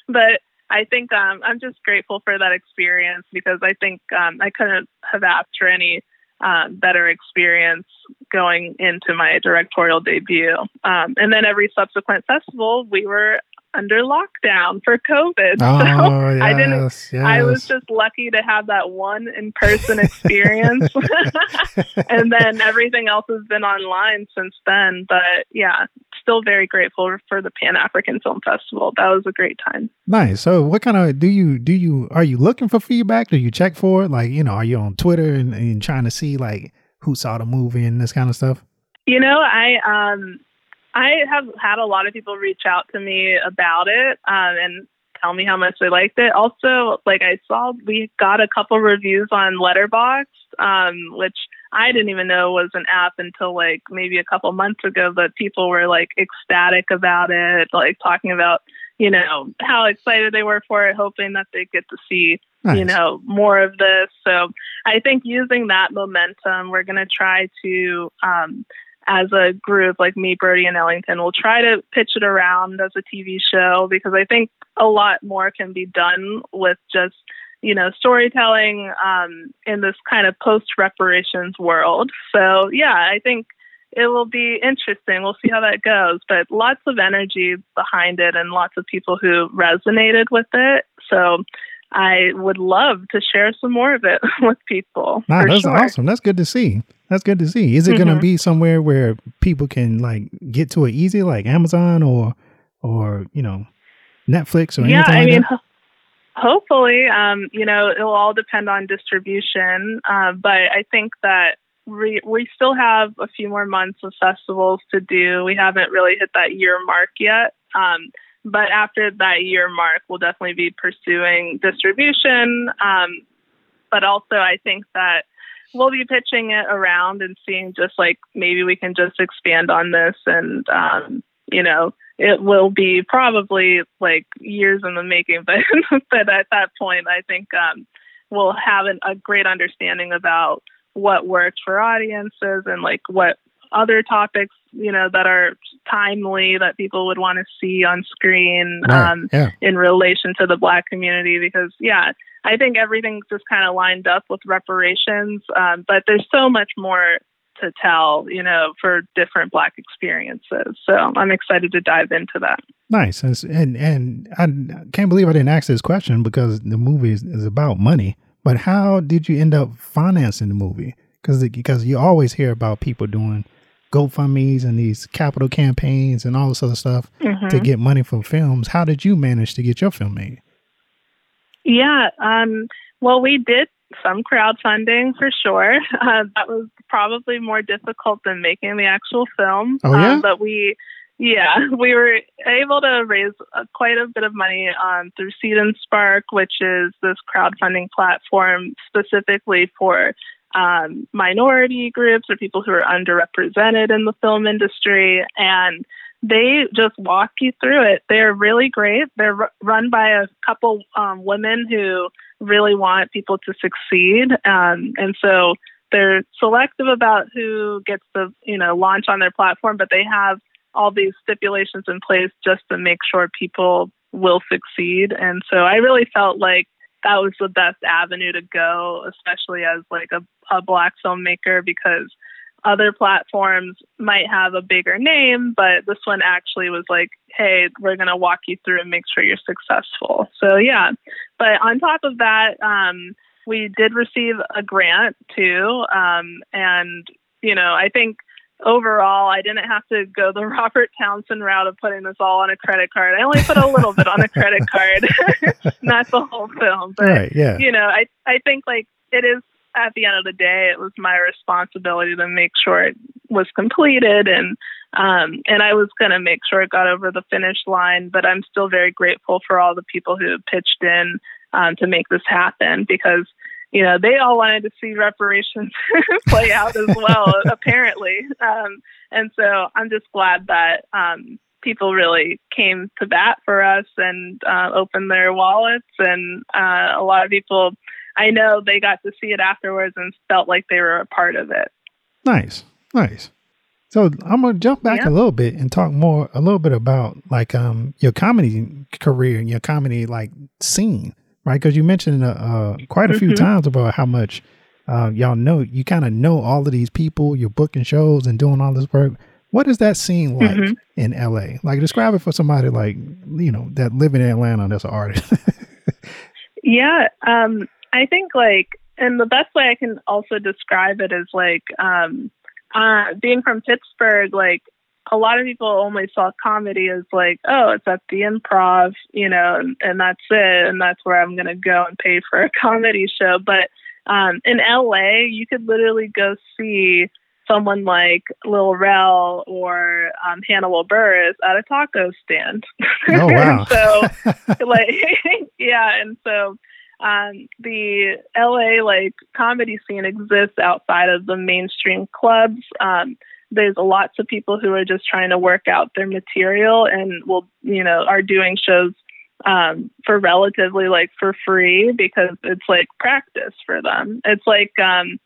but I think um, I'm just grateful for that experience because I think um, I couldn't have asked for any um, better experience going into my directorial debut. Um, and then every subsequent festival, we were under lockdown for COVID. Oh, so yes, I didn't. Yes. I was just lucky to have that one in-person experience, and then everything else has been online since then. But yeah, still very grateful for the Pan African Film Festival. That was a great time. Nice. So, what kind of do you do you are you looking for feedback? Do you check for it? Like, you know, are you on Twitter and, and trying to see like who saw the movie and this kind of stuff? You know, I um I have had a lot of people reach out to me about it um, and tell me how much they liked it. Also, like I saw, we got a couple reviews on Letterboxd, um, which I didn't even know it was an app until like maybe a couple months ago. But people were like ecstatic about it, like talking about you know how excited they were for it, hoping that they get to see nice. you know more of this. So I think using that momentum, we're going to try to. Um, as a group, like me, Birdie, and Ellington, we'll try to pitch it around as a TV show because I think a lot more can be done with just, you know, storytelling um, in this kind of post reparations world. So, yeah, I think it will be interesting. We'll see how that goes, but lots of energy behind it and lots of people who resonated with it. So, I would love to share some more of it with people. Nah, that's sure. awesome. That's good to see. That's good to see. Is it mm-hmm. going to be somewhere where people can like get to it easy, like Amazon or or you know Netflix or anything? yeah? I mean, ho- hopefully, um, you know, it'll all depend on distribution. Uh, but I think that we we still have a few more months of festivals to do. We haven't really hit that year mark yet. Um, but after that year mark, we'll definitely be pursuing distribution. Um, but also, I think that we'll be pitching it around and seeing just like maybe we can just expand on this and um, you know it will be probably like years in the making but but at that point i think um, we'll have an, a great understanding about what works for audiences and like what other topics you know that are timely that people would want to see on screen right. um, yeah. in relation to the black community because yeah I think everything's just kind of lined up with reparations, um, but there's so much more to tell, you know, for different Black experiences. So I'm excited to dive into that. Nice, and and I can't believe I didn't ask this question because the movie is, is about money. But how did you end up financing the movie? Because because you always hear about people doing GoFundmes and these capital campaigns and all this other stuff mm-hmm. to get money for films. How did you manage to get your film made? Yeah. Um, well, we did some crowdfunding for sure. Uh, that was probably more difficult than making the actual film. Oh, yeah? Um, but we, Yeah, we were able to raise uh, quite a bit of money um, through Seed and Spark, which is this crowdfunding platform specifically for um, minority groups or people who are underrepresented in the film industry. And they just walk you through it. They're really great. They're r- run by a couple um, women who really want people to succeed. Um, and so they're selective about who gets to, you know, launch on their platform, but they have all these stipulations in place just to make sure people will succeed. And so I really felt like that was the best avenue to go, especially as like a, a black filmmaker, because other platforms might have a bigger name, but this one actually was like, hey, we're going to walk you through and make sure you're successful. So, yeah. But on top of that, um, we did receive a grant too. Um, and, you know, I think overall, I didn't have to go the Robert Townsend route of putting this all on a credit card. I only put a little bit on a credit card, not the whole film. But, right, yeah. you know, I, I think like it is at the end of the day, it was my responsibility to make sure it was completed and um, and I was going to make sure it got over the finish line. But I'm still very grateful for all the people who pitched in um, to make this happen because you know, they all wanted to see reparations play out as well, apparently. Um, and so I'm just glad that um, people really came to bat for us and uh, opened their wallets. And uh, a lot of people, I know they got to see it afterwards and felt like they were a part of it. Nice, nice. So I'm gonna jump back yeah. a little bit and talk more a little bit about like um your comedy career and your comedy like scene right? Because you mentioned uh, uh, quite a mm-hmm. few times about how much uh, y'all know. You kind of know all of these people. You're booking shows and doing all this work. What is that scene like mm-hmm. in LA? Like, describe it for somebody like you know that live in Atlanta and that's an artist. yeah, um, I think like, and the best way I can also describe it is like um, uh, being from Pittsburgh. Like, a lot of people only saw comedy as like, oh, it's at the improv, you know, and, and that's it. And that's where I'm going to go and pay for a comedy show. But um, in LA, you could literally go see someone like Lil Rel or um, Hannibal Buress at a taco stand. Oh, wow. so, like, yeah. And so, um, the LA like comedy scene exists outside of the mainstream clubs. Um, there's lots of people who are just trying to work out their material and will, you know, are doing shows um, for relatively like for free because it's like practice for them. It's like um,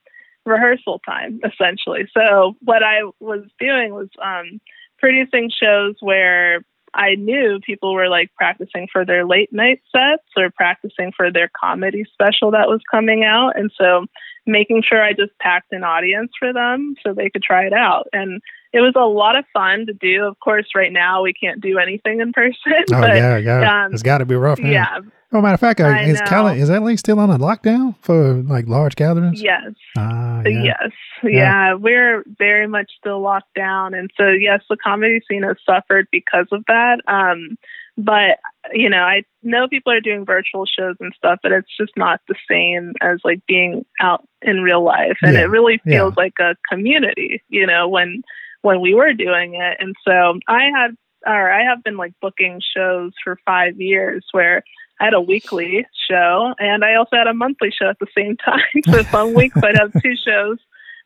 rehearsal time essentially. So what I was doing was um, producing shows where I knew people were like practicing for their late night sets or practicing for their comedy special that was coming out. And so making sure I just packed an audience for them so they could try it out. And it was a lot of fun to do. Of course, right now we can't do anything in person. Oh but, yeah, yeah, um, it's got to be rough. Now. Yeah. Oh, matter of fact, uh, is Cali is that still on a lockdown for like large gatherings? Yes. Ah, yeah. Yes. Yeah. yeah. We're very much still locked down, and so yes, the comedy scene has suffered because of that. Um, but you know, I know people are doing virtual shows and stuff, but it's just not the same as like being out in real life, and yeah. it really feels like a community. You know, when when we were doing it, and so I had or I have been like booking shows for five years where I had a weekly show and I also had a monthly show at the same time. so some weeks I'd have two shows.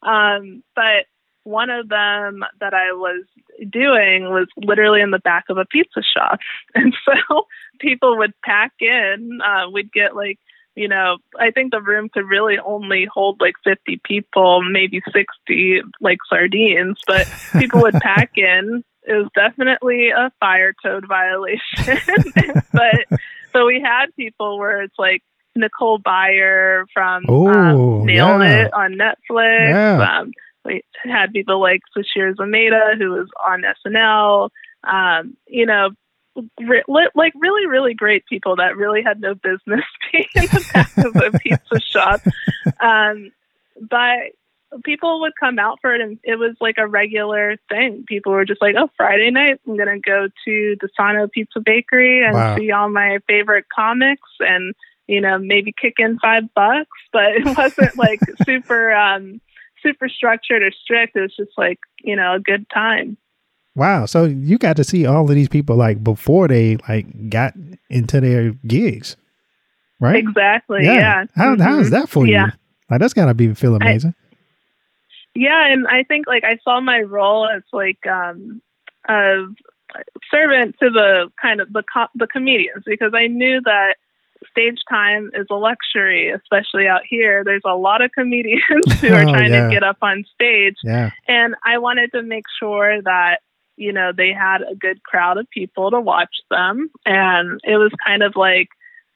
Um, but one of them that I was doing was literally in the back of a pizza shop. And so people would pack in. Uh, we'd get like, you know, I think the room could really only hold like 50 people, maybe 60 like sardines, but people would pack in. It was definitely a fire code violation. but so we had people where it's like Nicole Byer from Ooh, um, Nail yeah. It on Netflix. Yeah. Um, we had people like Sasheer Zamata, who was on SNL. Um, you know, like really, really great people that really had no business being in the back of a pizza shop. Um, but people would come out for it and it was like a regular thing. People were just like, Oh, Friday night I'm gonna go to the Sano Pizza Bakery and Wow. see all my favorite comics and, you know, maybe kick in five bucks. But it wasn't like super um super structured or strict. It was just like, you know, a good time. Wow. So you got to see all of these people like before they like got into their gigs, right? Exactly. Yeah. How how is that for Yeah. you? Like that's gotta be feel I- amazing. Yeah, and I think like I saw my role as like um a servant to the kind of the co- the comedians because I knew that stage time is a luxury, especially out here. There's a lot of comedians who are Oh, trying yeah. to get up on stage, yeah. and I wanted to make sure that you know they had a good crowd of people to watch them, and it was kind of like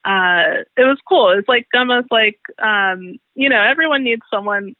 uh it was cool. It's like almost like um you know everyone needs someone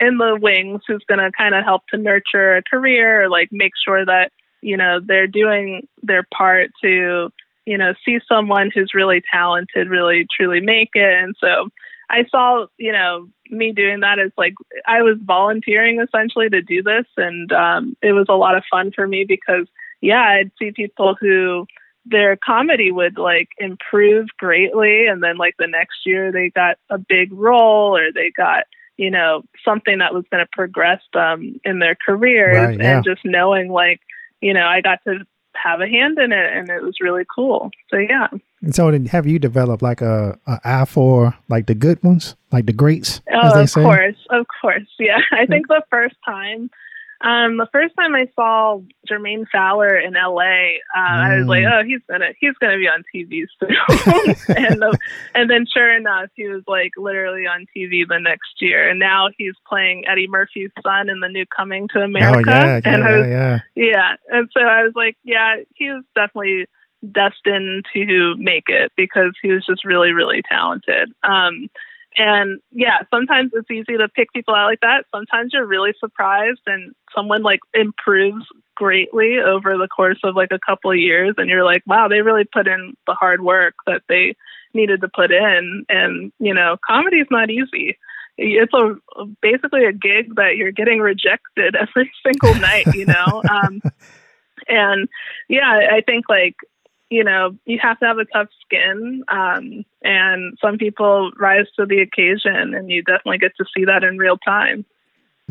in the wings who's going to kind of help to nurture a career or like make sure that you know they're doing their part to you know see someone who's really talented really truly make it and so i saw you know me doing that is like i was volunteering essentially to do this and um it was a lot of fun for me because yeah i'd see people who their comedy would like improve greatly and then like the next year they got a big role or they got you know something that was going to progress them in their careers Right, yeah. and just knowing like you know i got to have a hand in it and it was really cool so yeah And so then have you developed like a, a eye for like the good ones, like the greats, as Oh, of say? course, of course. Yeah, I think the first time, um, the first time I saw Jermaine Fowler in L.A., uh, I was like, Mm. oh, he's gonna he's gonna be on TV soon, and uh, and then sure enough, he was like literally on TV the next year, and now he's playing Eddie Murphy's son in the new Coming to Oh America, yeah, yeah, and was yeah, yeah. yeah. And so I was like, yeah, he was definitely destined to make it because he was just really, really talented. Um, and yeah, sometimes it's easy to pick people out like that. Sometimes you're really surprised and someone like improves greatly over the course of like a couple of years and you're like, wow, they really put in the hard work that they needed to put in. And, you know, comedy is not easy. It's a basically a gig that you're getting rejected every single night, you know? um, and yeah, I think like you know you have to have a tough skin, um, and some people rise to the occasion, and you definitely get to see that in real time.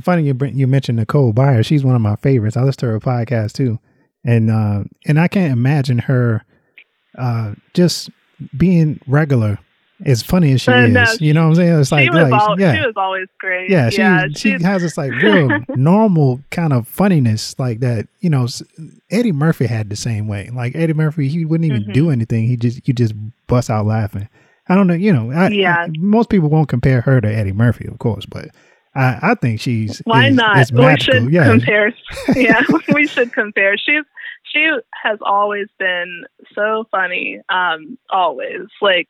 Funny you you mentioned Nicole Byer. She's one of my favorites. I listen to her podcast too, and uh, and I can't imagine her uh, just being regular as funny as she Uh, is. no, you know what I'm saying? It's like, she was like al- yeah, she was always great. yeah. She yeah, she has this like real normal kind of funniness like that. You know, Eddie Murphy had the same way. Like Eddie Murphy, he wouldn't even Mm-hmm. do anything. He just you just bust out laughing. I don't know. You know, I, Yeah. I- most people won't compare her to Eddie Murphy, of course, but. I, I think she's Why is- not? is we should yeah. compare. yeah, we should compare. She's she has always been so funny. Um, always like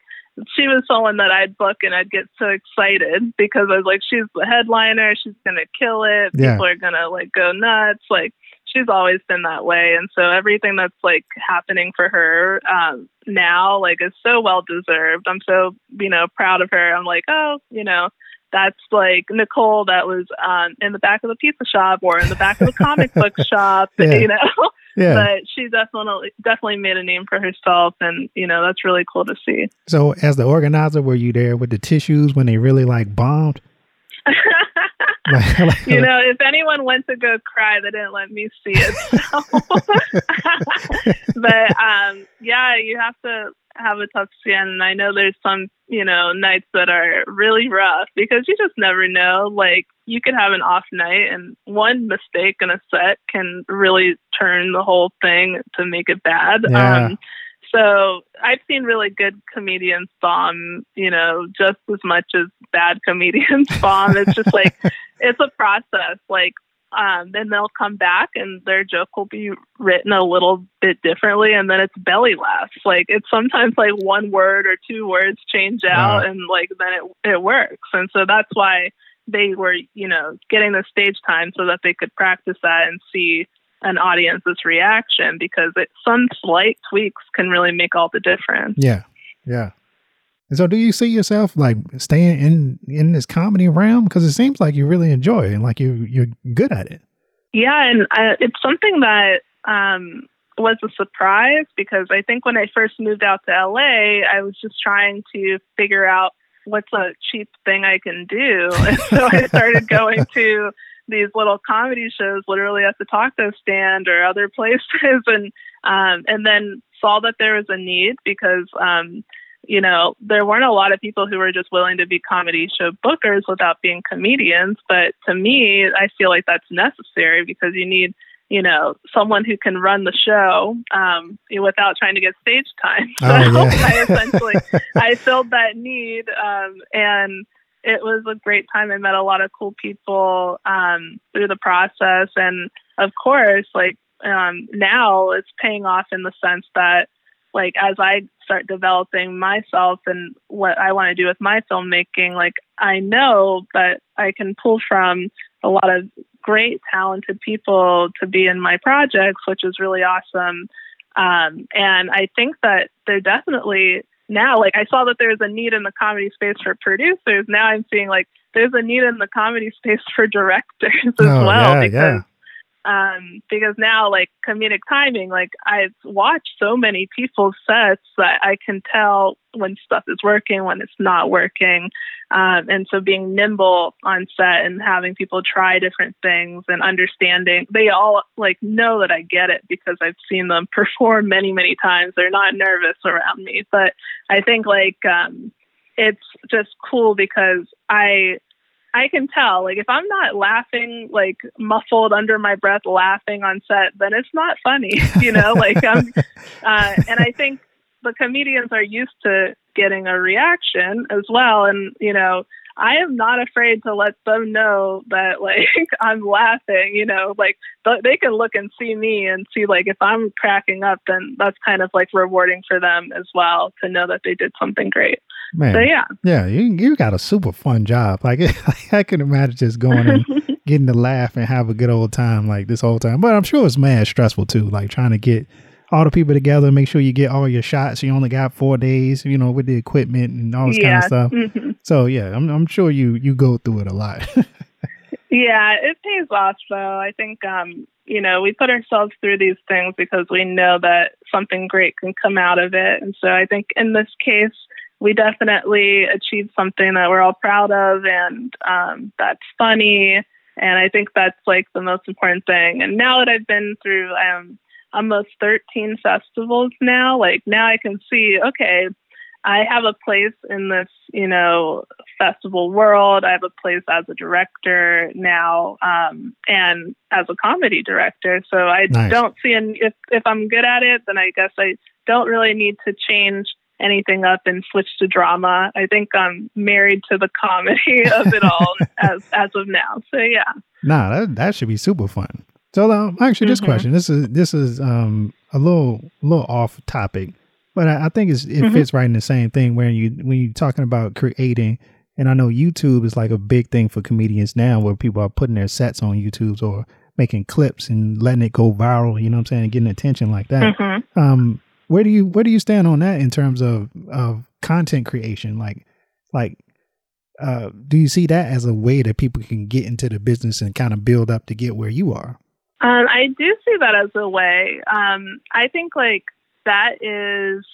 she was someone that I'd book and I'd get so excited because I was like, she's the headliner. She's gonna kill it. Yeah. People are gonna like go nuts. Like she's always been that way, and so everything that's like happening for her um, now, like, is so well deserved. I'm so you know proud of her. I'm like, oh, you know that's like Nicole that was um, in the back of the pizza shop or in the back of the comic book shop, Yeah. you know. Yeah. But she definitely definitely made a name for herself, and you know that's really cool to see. So, as the organizer, were you there with the tissues when they really like bombed? You know, if anyone went to go cry, they didn't let me see it. So. but um, yeah, you have to have a tough skin, and I know there's some you know nights that are really rough because you just never know. Like you could have an off night, and one mistake in a set can really turn the whole thing to make it bad. Yeah. Um, so I've seen really good comedians bomb, you know, just as much as bad comedians bomb. It's just like it's a process. Like um, then they'll come back and their joke will be written a little bit differently, and then it's belly laughs. Like it's sometimes like one word or two words change out, Wow. and like then it it works. And so that's why they were, you know, getting the stage time so that they could practice that and see an audience's reaction because it, some slight tweaks can really make all the difference. yeah, yeah. And so, do you see yourself like staying in in this comedy realm? Because it seems like you really enjoy it and like you you're good at it. Yeah, and I, it's something that um, was a surprise because I think when I first moved out to LA, I was just trying to figure out what's a cheap thing I can do. And so I started going to these little comedy shows literally at the taco stand or other places and um and then saw that there was a need because um you know, there weren't a lot of people who were just willing to be comedy show bookers without being comedians. But to me, I feel like that's necessary because you need, you know, someone who can run the show um, without trying to get stage time. So Oh, yeah. I essentially I filled that need, um, and it was a great time. I met a lot of cool people um, through the process, and of course, like um, now it's paying off in the sense that like as I start developing myself and what I want to do with my filmmaking, like I know that I can pull from a lot of great talented people to be in my projects, which is really awesome. Um, and I think that there definitely now, like I saw that there's a need in the comedy space for producers. Now I'm seeing like there's a need in the comedy space for directors as Oh, well yeah, because yeah. Um, because now like comedic timing, like I've watched so many people's sets that I can tell when stuff is working, when it's not working. Um, and so being nimble on set and having people try different things and understanding, they all like know that I get it because I've seen them perform many, many times. They're not nervous around me, but I think like, um, it's just cool because I, I can tell, like, if I'm not laughing, like, muffled under my breath, laughing on set, then it's not funny, you know? like, I'm, uh, and I think the comedians are used to getting a reaction as well. And, you know, I am not afraid to let them know that, like, I'm laughing, you know, like, th- they can look and see me and see, like, if I'm cracking up, then that's kind of like rewarding for them as well to know that they did something great. Man, So, yeah. yeah, you you got a super fun job. Like I can imagine just going and getting to laugh and have a good old time like this whole time. But I'm sure it's mad stressful too, like trying to get all the people together, make sure you get all your shots. You only got four days, you know, with the equipment and all this kind of stuff. mhm. So yeah, I'm I'm sure you you go through it a lot. Yeah, it pays off though. I think um, you know, we put ourselves through these things because we know that something great can come out of it. And so I think in this case we definitely achieved something that we're all proud of and um that's funny and I think that's like the most important thing. And now that I've been through um almost 13 festivals now, like now I can see okay, I have a place in this, you know, festival world. I have a place as a director now, um, and as a comedy director. So I Nice. don't see an if if I'm good at it, then I guess I don't really need to change anything up and switch to drama. I think I'm married to the comedy of it all as as of now. So yeah. Nah, that that should be super fun. So um, actually, this Mhm. question this is this is um a little little off topic, but I, I think it's, it Mhm. fits right in the same thing where you when you're talking about creating, and I know YouTube is like a big thing for comedians now, where people are putting their sets on YouTube or making clips and letting it go viral. You know what I'm saying? Getting attention like that. Mhm. Um, where do you where do you stand on that in terms of of content creation? Like like uh, do you see that as a way that people can get into the business and kind of build up to get where you are? Um, I do see that as a way. Um, I think like that is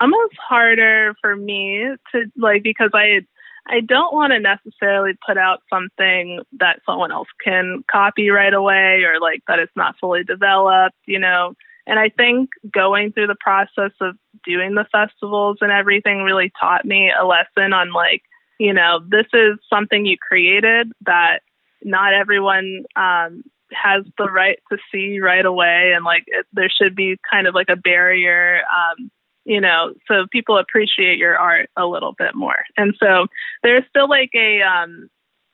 almost harder for me to like because I I don't want to necessarily put out something that someone else can copy right away or like that it's not fully developed, you know. And I think going through the process of doing the festivals and everything really taught me a lesson on like, you know, this is something you created that not everyone um, has the right to see right away, and like it, there should be kind of like a barrier, um, you know, so people appreciate your art a little bit more. And so there's still like a um,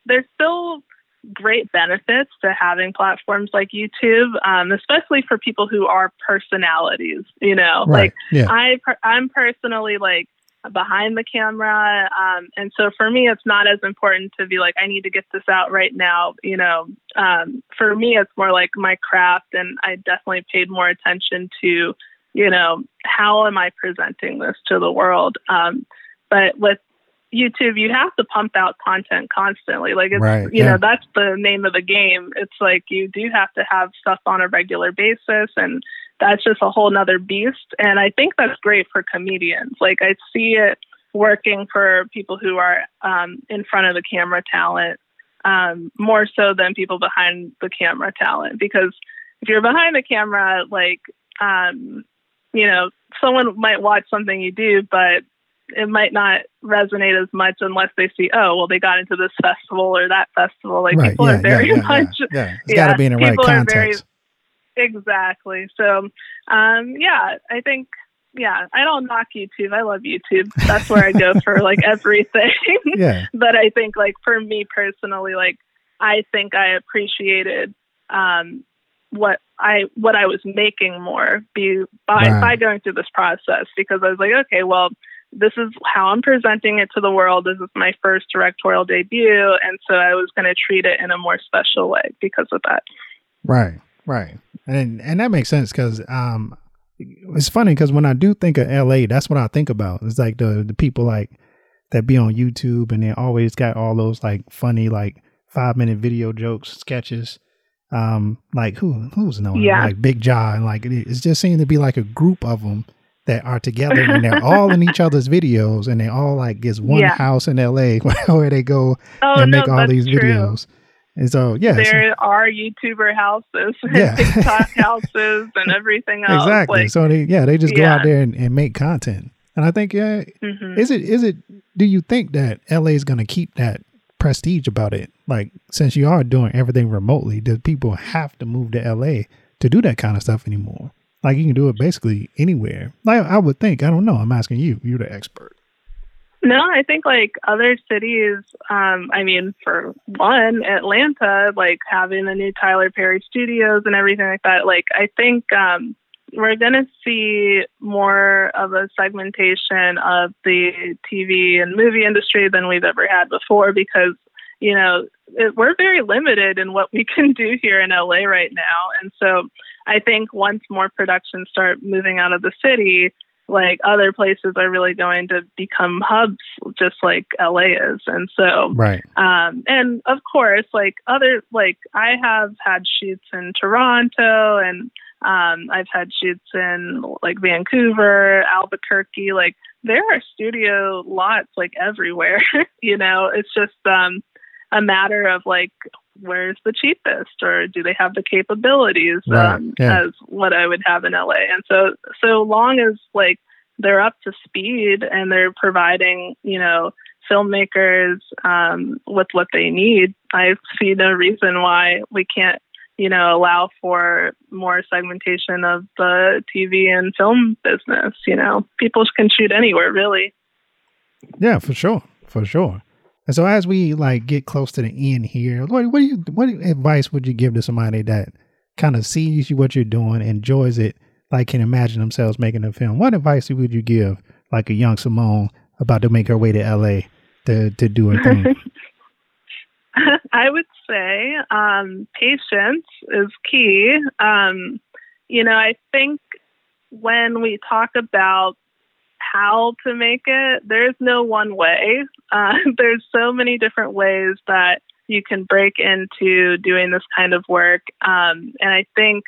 there's still great benefits to having platforms like YouTube, um, especially for people who are personalities. You know, Right. like Yeah. I, I'm personally like behind the camera, um, and so for me, it's not as important to be like I need to get this out right now. You know, um, for me, it's more like my craft, and I definitely paid more attention to, you know, how am I presenting this to the world. Um, but with YouTube, you have to pump out content constantly. Like it's, Right, you yeah. know, that's the name of the game. It's like you do have to have stuff on a regular basis and that's just a whole nother beast. And I think that's great for comedians. Like I see it working for people who are um, in front of the camera talent. um, more so than people behind the camera talent. Because if you're behind the camera, like, um, you know, someone might watch something you do, but it might not resonate as much unless they see, oh, well, they got into this festival or that festival. Like Right, people yeah, are very yeah, yeah, much, yeah. It's gotta be in the right are very- context. exactly. So, um, yeah, I think, yeah, I don't knock YouTube. I love YouTube. That's where I go for like everything. Yeah. but I think like for me personally, like I think I appreciated um, what I what I was making more be by Right. by going through this process because I was like, okay, well, this is how I'm presenting it to the world. This is my first directorial debut, and so I was going to treat it in a more special way because of that. Right, right, and and that makes sense because um, it's funny because when I do think of L.A., that's what I think about. It's like the the people like that be on YouTube and they always got all those like funny like five minute video jokes sketches. Um, like who who's known Yeah. like Big Jaw and like it, it just seems to be like a group of them that are together and they're all in each other's videos and they all like gets one Yeah. house in L.A. where they go Oh and no, make all these true. videos. And so yeah, There are YouTuber houses, and Yeah. TikTok houses, and everything else. exactly. Like, so they yeah they just go out there and, and make content. And I think yeah, mhm. is it is it? Do you think that LA is going to keep that prestige about it? Like since you are doing everything remotely, do people have to move to LA to do that kind of stuff anymore? Like you can do it basically anywhere. Like I would think. I don't know. I'm asking you. You're the expert. No, I think like other cities, um, I mean, for one, Atlanta, like having the new Tyler Perry studios and everything like that, like I think um, we're to see more of a segmentation of the TV and movie industry than we've ever had before because, you know, it, we're very limited in what we can do here in LA right now. And so I think once more productions start moving out of the city, like other places are really going to become hubs just like LA is. And so Right. um and of course like other like I have had shoots in Toronto and um I've had shoots in like Vancouver, Albuquerque, like there are studio lots like everywhere, you know. It's just um a matter of like where's the cheapest or do they have the capabilities Right, um yeah. as what I would have in LA. And so so long as like they're up to speed and they're providing, you know, filmmakers um, with what they need, I see no reason why we can't, you know, allow for more segmentation of the TV and film business. You know, people can shoot anywhere, really. Yeah, for sure, for sure. And so as we like get close to the end here, what what do you what advice would you give to somebody that kind of sees you what you're doing, enjoys it, like can imagine themselves making a film? What advice would you give like a young Simone about to make her way to LA to to do her thing? I would say um, patience is key. Um, you know, I think when we talk about how to make it, there's no one way. Uh, there's so many different ways that you can break into doing this kind of work. Um, and I think,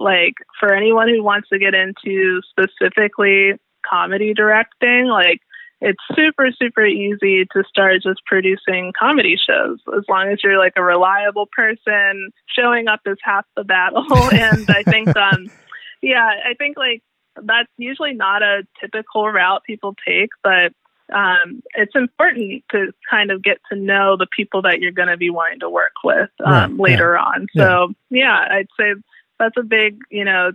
like, for anyone who wants to get into specifically comedy directing, like, it's super super easy to start just producing comedy shows as long as you're like a reliable person showing up is half the battle and i think um yeah i think like that's usually not a typical route people take but um it's important to kind of get to know the people that you're going to be wanting to work with um Right, later on so yeah i'd say that's a big you know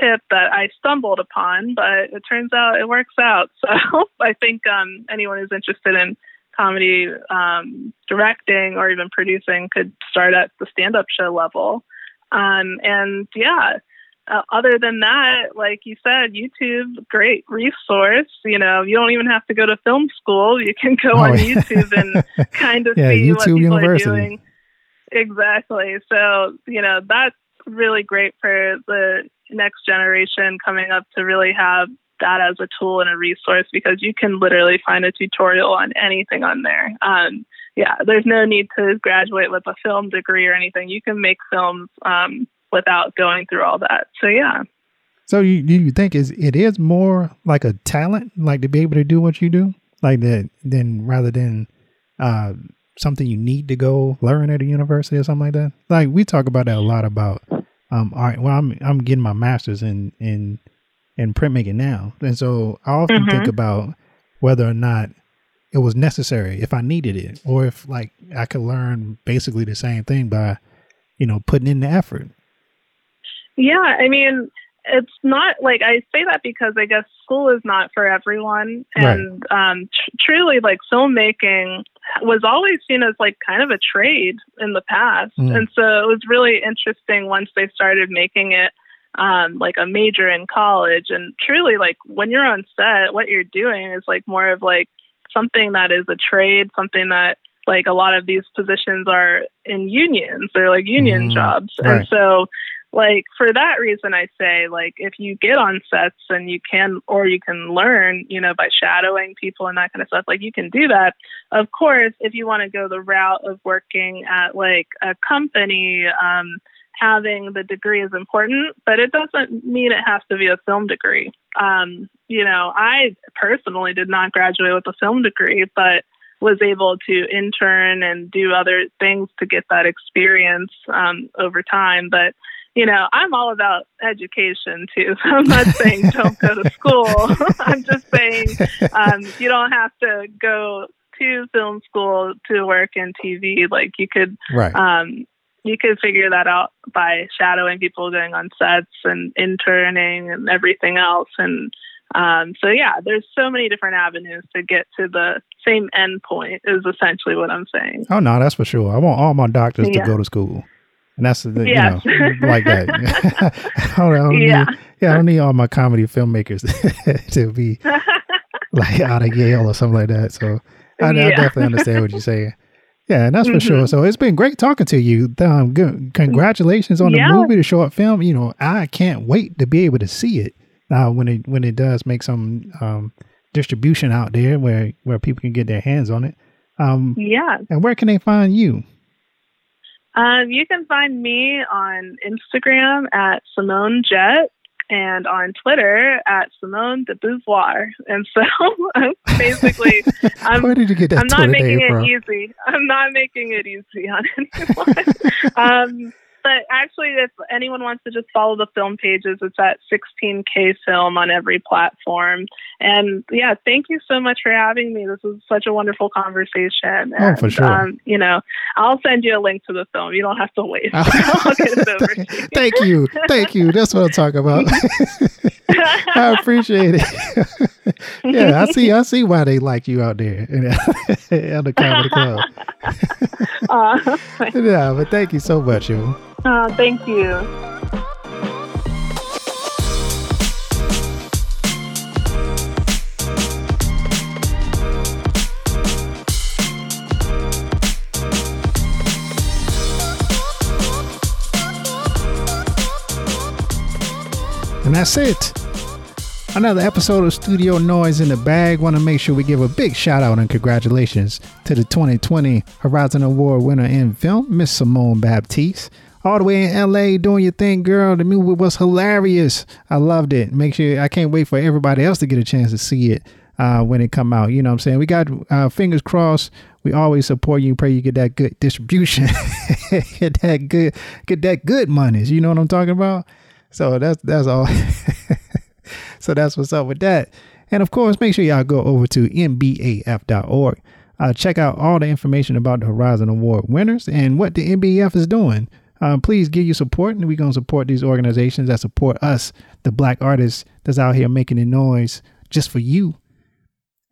tip that I stumbled upon, but it turns out it works out. So I think um, anyone who's interested in comedy um, directing or even producing could start at the stand up show level. Um, and yeah, uh, other than that, like you said, YouTube, great resource. You know, you don't even have to go to film school. You can go Oh, on yeah. YouTube and kind of Yeah, see what YouTube people University. are doing. Exactly. So, you know, that's really great for the next generation coming up to really have that as a tool and a resource because you can literally find a tutorial on anything on there. Um, yeah, there's no need to graduate with a film degree or anything. You can make films um, without going through all that. So, yeah. So you you think is it is more like a talent, like to be able to do what you do, like that, than rather than uh something you need to go learn at a university or something like that? Like we talk about that a lot about um art. Well, I'm I'm getting my master's in in in printmaking now, and so I often Mhm. think about whether or not it was necessary, if I needed it, or if like I could learn basically the same thing by you know putting in the effort. Yeah, I mean, it's not like I say that because I guess school is not for everyone, and um, tr- truly, like filmmaking was always seen as like kind of a trade in the past, Mm. and so it was really interesting once they started making it um, like a major in college, and truly, like when you're on set, what you're doing is like more of like something that is a trade, something that like a lot of these positions are in unions, they're like union Mm, jobs, right. and so like for that reason i say like if you get on sets and you can or you can learn you know by shadowing people and that kind of stuff like you can do that of course if you want to go the route of working at like a company um having the degree is important but it doesn't mean it has to be a film degree um you know i personally did not graduate with a film degree but was able to intern and do other things to get that experience um, over time. But you know, I'm all about education too. So I'm not saying don't go to school. I'm just saying um, you don't have to go to film school to work in TV. Like you could, Right. um, you could figure that out by shadowing people going on sets and interning and everything else. And um, so yeah, there's so many different avenues to get to the same end point. Is essentially what I'm saying. Oh no, that's for sure. I want all my doctors Yeah. to go to school, and that's the you know like that. I don't, I don't Yeah. need, yeah, I don't need all my comedy filmmakers to be like out of Yale or something like that. So I, I definitely understand what you're saying. Yeah, and that's for sure. Mhm. So it's been great talking to you. Um, good, congratulations on the Yeah. movie, the short film. You know, I can't wait to be able to see it uh, when it when it does make some um, distribution out there where where people can get their hands on it. Um, Yeah. and where can they find you? Um, you can find me on Instagram at Simone Jet and on Twitter at Simone de Beauvoir. And so basically, I'm, Where did you get that I'm not making it from? easy. I'm not making it easy on anyone. um, but actually, if anyone wants to just follow the film pages, it's at 16K Film on every platform. And yeah, thank you so much for having me. This was such a wonderful conversation. Oh, for sure. Um, you know, I'll send you a link to the film. You don't have to wait. I'll get it over to. Thank you. Thank you. That's what I'm talking about. I appreciate it. yeah, I see I see why they like you out there in, at the comedy club. Uh, yeah, but thank you so much, yo. Uh, thank you. And that's it. Another episode of Studio Noise in the bag. Want to make sure we give a big shout out and congratulations to the 2020 Horizon Award winner in film, Miss Simone Baptiste. All the way in LA doing your thing, girl. The movie was hilarious. I loved it. Make sure I can't wait for everybody else to get a chance to see it uh, when it come out. You know what I'm saying? We got uh, fingers crossed. We always support you. Pray you get that good distribution. get that good, get that good monies. You know what I'm talking about? So that's that's all. so that's what's up with that. And of course, make sure y'all go over to mbaf.org. Uh, check out all the information about the Horizon Award winners and what the MBF is doing. Um, please give you support, and we're going to support these organizations that support us, the black artists that's out here making the noise just for you.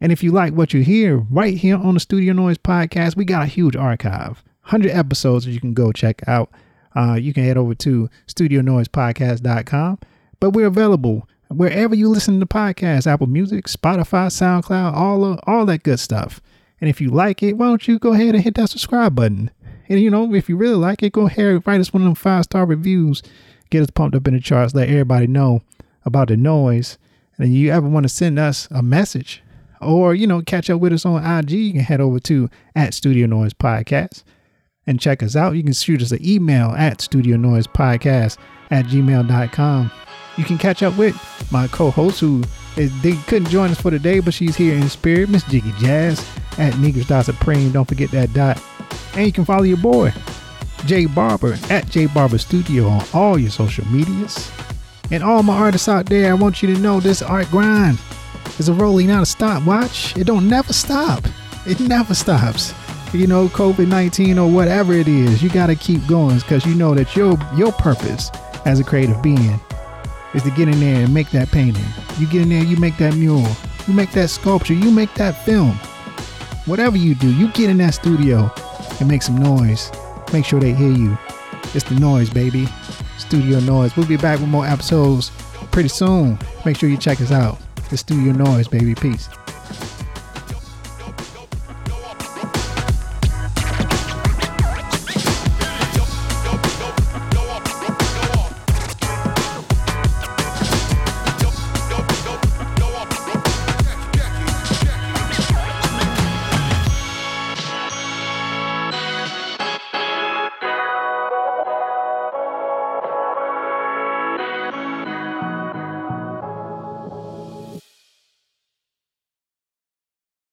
And if you like what you hear right here on the Studio Noise podcast, we got a huge archive 100 episodes that you can go check out. Uh, you can head over to studionoisepodcast.com. But we're available wherever you listen to podcasts Apple Music, Spotify, SoundCloud, all, of, all that good stuff. And if you like it, why don't you go ahead and hit that subscribe button? And you know, if you really like it, go ahead and write us one of them five star reviews. Get us pumped up in the charts. Let everybody know about the noise. And you ever want to send us a message or, you know, catch up with us on IG, you can head over to at Studio Noise Podcast and check us out. You can shoot us an email at Studio Noise Podcast at gmail.com. You can catch up with my co-host who is, they couldn't join us for today, but she's here in spirit, Miss Jiggy Jazz at Dot Supreme. Don't forget that dot And you can follow your boy, Jay Barber, at Jay Barber Studio on all your social medias. And all my artists out there, I want you to know this art grind is a rolling, not a stopwatch. It don't never stop. It never stops. You know, COVID 19 or whatever it is, you gotta keep going because you know that your your purpose as a creative being is to get in there and make that painting. You get in there, you make that mural, you make that sculpture, you make that film. Whatever you do, you get in that studio and make some noise. Make sure they hear you. It's the noise, baby. Studio Noise. We'll be back with more episodes pretty soon. Make sure you check us out. The Studio Noise, baby. Peace.